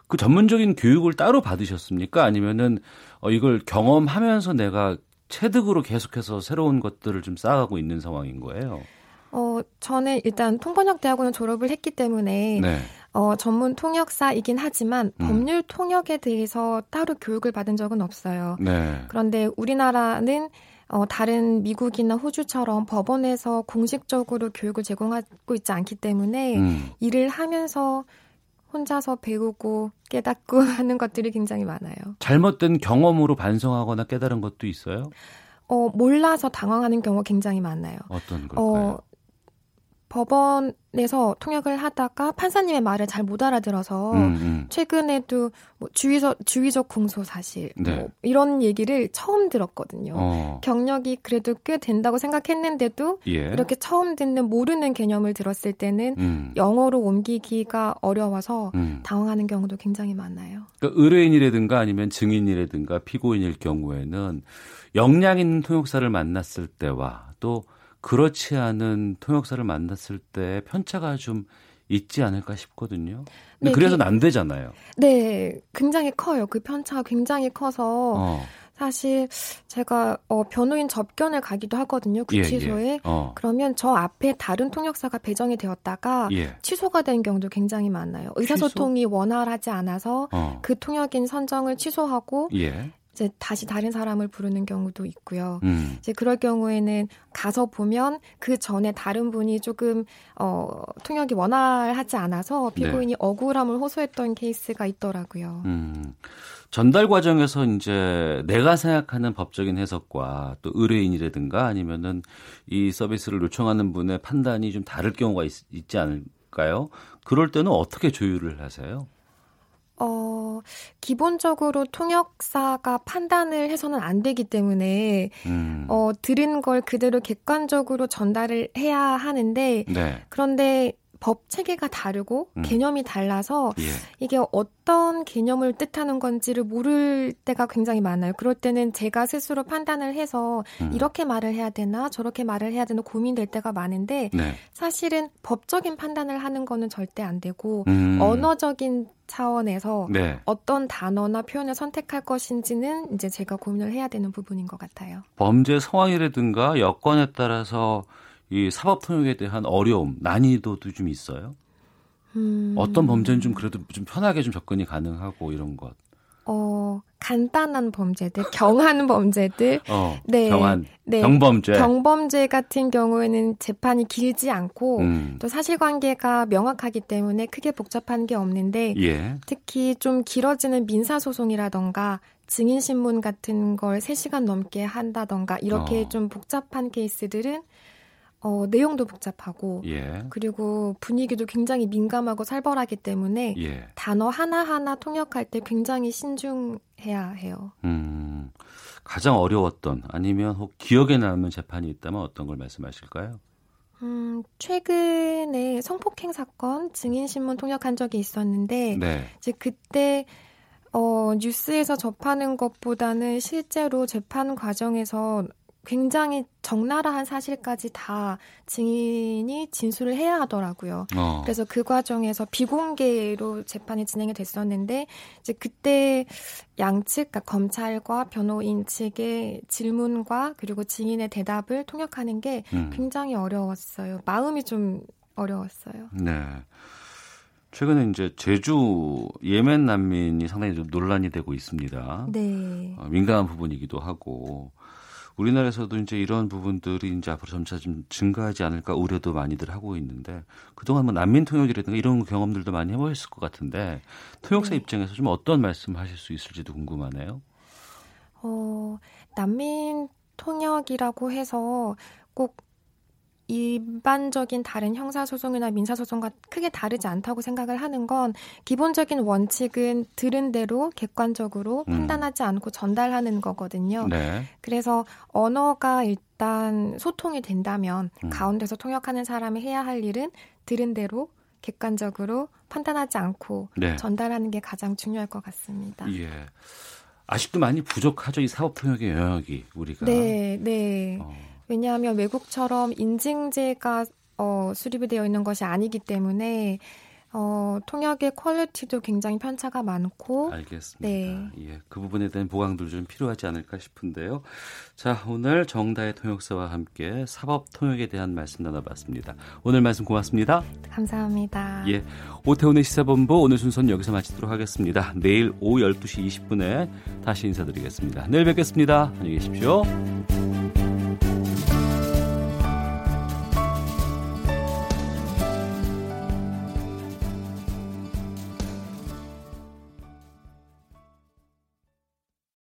그 전문적인 교육을 따로 받으셨습니까? 아니면은 어, 이걸 경험하면서 내가 체득으로 계속해서 새로운 것들을 좀 쌓아가고 있는 상황인 거예요. 어, 저는 일단 통번역 대학원을 졸업을 했기 때문에 네. 어, 전문 통역사이긴 하지만 음. 법률 통역에 대해서 따로 교육을 받은 적은 없어요. 네. 그런데 우리나라는 어, 다른 미국이나 호주처럼 법원에서 공식적으로 교육을 제공하고 있지 않기 때문에 음. 일을 하면서 혼자서 배우고 깨닫고 하는 것들이 굉장히 많아요. 잘못된 경험으로 반성하거나 깨달은 것도 있어요? 어, 몰라서 당황하는 경우가 굉장히 많아요. 어떤 걸까요? 어, 법원에서 통역을 하다가 판사님의 말을 잘 못 알아들어서 음, 음. 최근에도 뭐 주의적 주의적 공소 사실 네. 뭐 이런 얘기를 처음 들었거든요. 어. 경력이 그래도 꽤 된다고 생각했는데도 예. 이렇게 처음 듣는 모르는 개념을 들었을 때는 음. 영어로 옮기기가 어려워서 음. 당황하는 경우도 굉장히 많아요. 그러니까 의뢰인이라든가 아니면 증인이라든가 피고인일 경우에는 역량 있는 통역사를 만났을 때와 또 그렇지 않은 통역사를 만났을 때 편차가 좀 있지 않을까 싶거든요. 네, 그래서는 안 되잖아요. 네, 굉장히 커요. 그 편차가 굉장히 커서 어. 사실 제가 어, 변호인 접견을 가기도 하거든요. 구치소에. 예, 예. 어. 그러면 저 앞에 다른 통역사가 배정이 되었다가 예. 취소가 된 경우도 굉장히 많아요. 의사소통이 취소? 원활하지 않아서 어. 그 통역인 선정을 취소하고 예. 이제 다시 다른 사람을 부르는 경우도 있고요. 음. 이제 그럴 경우에는 가서 보면 그 전에 다른 분이 조금 어 통역이 원활하지 않아서 피고인이 네. 억울함을 호소했던 케이스가 있더라고요. 음. 전달 과정에서 이제 내가 생각하는 법적인 해석과 또 의뢰인이라든가 아니면은 이 서비스를 요청하는 분의 판단이 좀 다를 경우가 있, 있지 않을까요? 그럴 때는 어떻게 조율을 하세요? 어, 기본적으로 통역사가 판단을 해서는 안 되기 때문에, 음. 어, 들은 걸 그대로 객관적으로 전달을 해야 하는데, 네. 그런데 법 체계가 다르고 음. 개념이 달라서 예. 이게 어떤 개념을 뜻하는 건지를 모를 때가 굉장히 많아요. 그럴 때는 제가 스스로 판단을 해서 음. 이렇게 말을 해야 되나 저렇게 말을 해야 되나 고민될 때가 많은데 네. 사실은 법적인 판단을 하는 거는 절대 안 되고 음. 언어적인 차원에서 네. 어떤 단어나 표현을 선택할 것인지는 이제 제가 고민을 해야 되는 부분인 것 같아요. 범죄 상황이라든가 여건에 따라서 이 사법 통역에 대한 어려움, 난이도도 좀 있어요. 음... 어떤 범죄는 좀 그래도 좀 편하게 좀 접근이 가능하고 이런 것. 어, 간단한 범죄들, 경한 범죄들. 어, 네. 경한. 네. 경범죄. 경범죄 같은 경우에는 재판이 길지 않고 음. 또 사실관계가 명확하기 때문에 크게 복잡한 게 없는데 예. 특히 좀 길어지는 민사 소송이라던가 증인 신문 같은 걸 3시간 넘게 한다던가 이렇게 어. 좀 복잡한 케이스들은 어, 내용도 복잡하고 예. 그리고 분위기도 굉장히 민감하고 살벌하기 때문에 예. 단어 하나하나 통역할 때 굉장히 신중해야 해요. 음, 가장 어려웠던 아니면 혹 기억에 남는 재판이 있다면 어떤 걸 말씀하실까요? 음, 최근에 성폭행 사건 증인 신문 통역한 적이 있었는데 네. 이제 그때 어, 뉴스에서 접하는 것보다는 실제로 재판 과정에서 굉장히 적나라한 사실까지 다 증인이 진술을 해야 하더라고요. 어. 그래서 그 과정에서 비공개로 재판이 진행이 됐었는데 이제 그때 양측 그러니까 검찰과 변호인 측의 질문과 그리고 증인의 대답을 통역하는 게 음. 굉장히 어려웠어요. 마음이 좀 어려웠어요. 네. 최근에 이제 제주 예멘 난민이 상당히 좀 논란이 되고 있습니다. 네. 어, 민감한 부분이기도 하고 우리나라에서도 이제 이런 부분들이 이제 앞으로 점차 좀 증가하지 않을까 우려도 많이들 하고 있는데 그동안 뭐 난민 통역이라든가 이런 경험들도 많이 해보셨을 것 같은데 통역사 네. 입장에서 좀 어떤 말씀하실 수 있을지도 궁금하네요. 어, 난민 통역이라고 해서 꼭 일반적인 다른 형사소송이나 민사소송과 크게 다르지 않다고 생각을 하는 건 기본적인 원칙은 들은 대로 객관적으로 음. 판단하지 않고 전달하는 거거든요. 네. 그래서 언어가 일단 소통이 된다면 음. 가운데서 통역하는 사람이 해야 할 일은 들은 대로 객관적으로 판단하지 않고 네. 전달하는 게 가장 중요할 것 같습니다. 예. 아직도 많이 부족하죠 이 사업 통역의 영역이 우리가. 네, 네. 어. 왜냐하면 외국처럼 인증제가 어, 수립이 되어 있는 것이 아니기 때문에 어, 통역의 퀄리티도 굉장히 편차가 많고. 알겠습니다. 네. 예, 그 부분에 대한 보강도 좀 필요하지 않을까 싶은데요. 자, 오늘 정다의 통역사와 함께 사법 통역에 대한 말씀 나눠봤습니다. 오늘 말씀 고맙습니다. 감사합니다. 예, 오태훈의 시사본부 오늘 순서는 여기서 마치도록 하겠습니다. 내일 오후 12시 20분에 다시 인사드리겠습니다. 내일 뵙겠습니다. 안녕히 계십시오.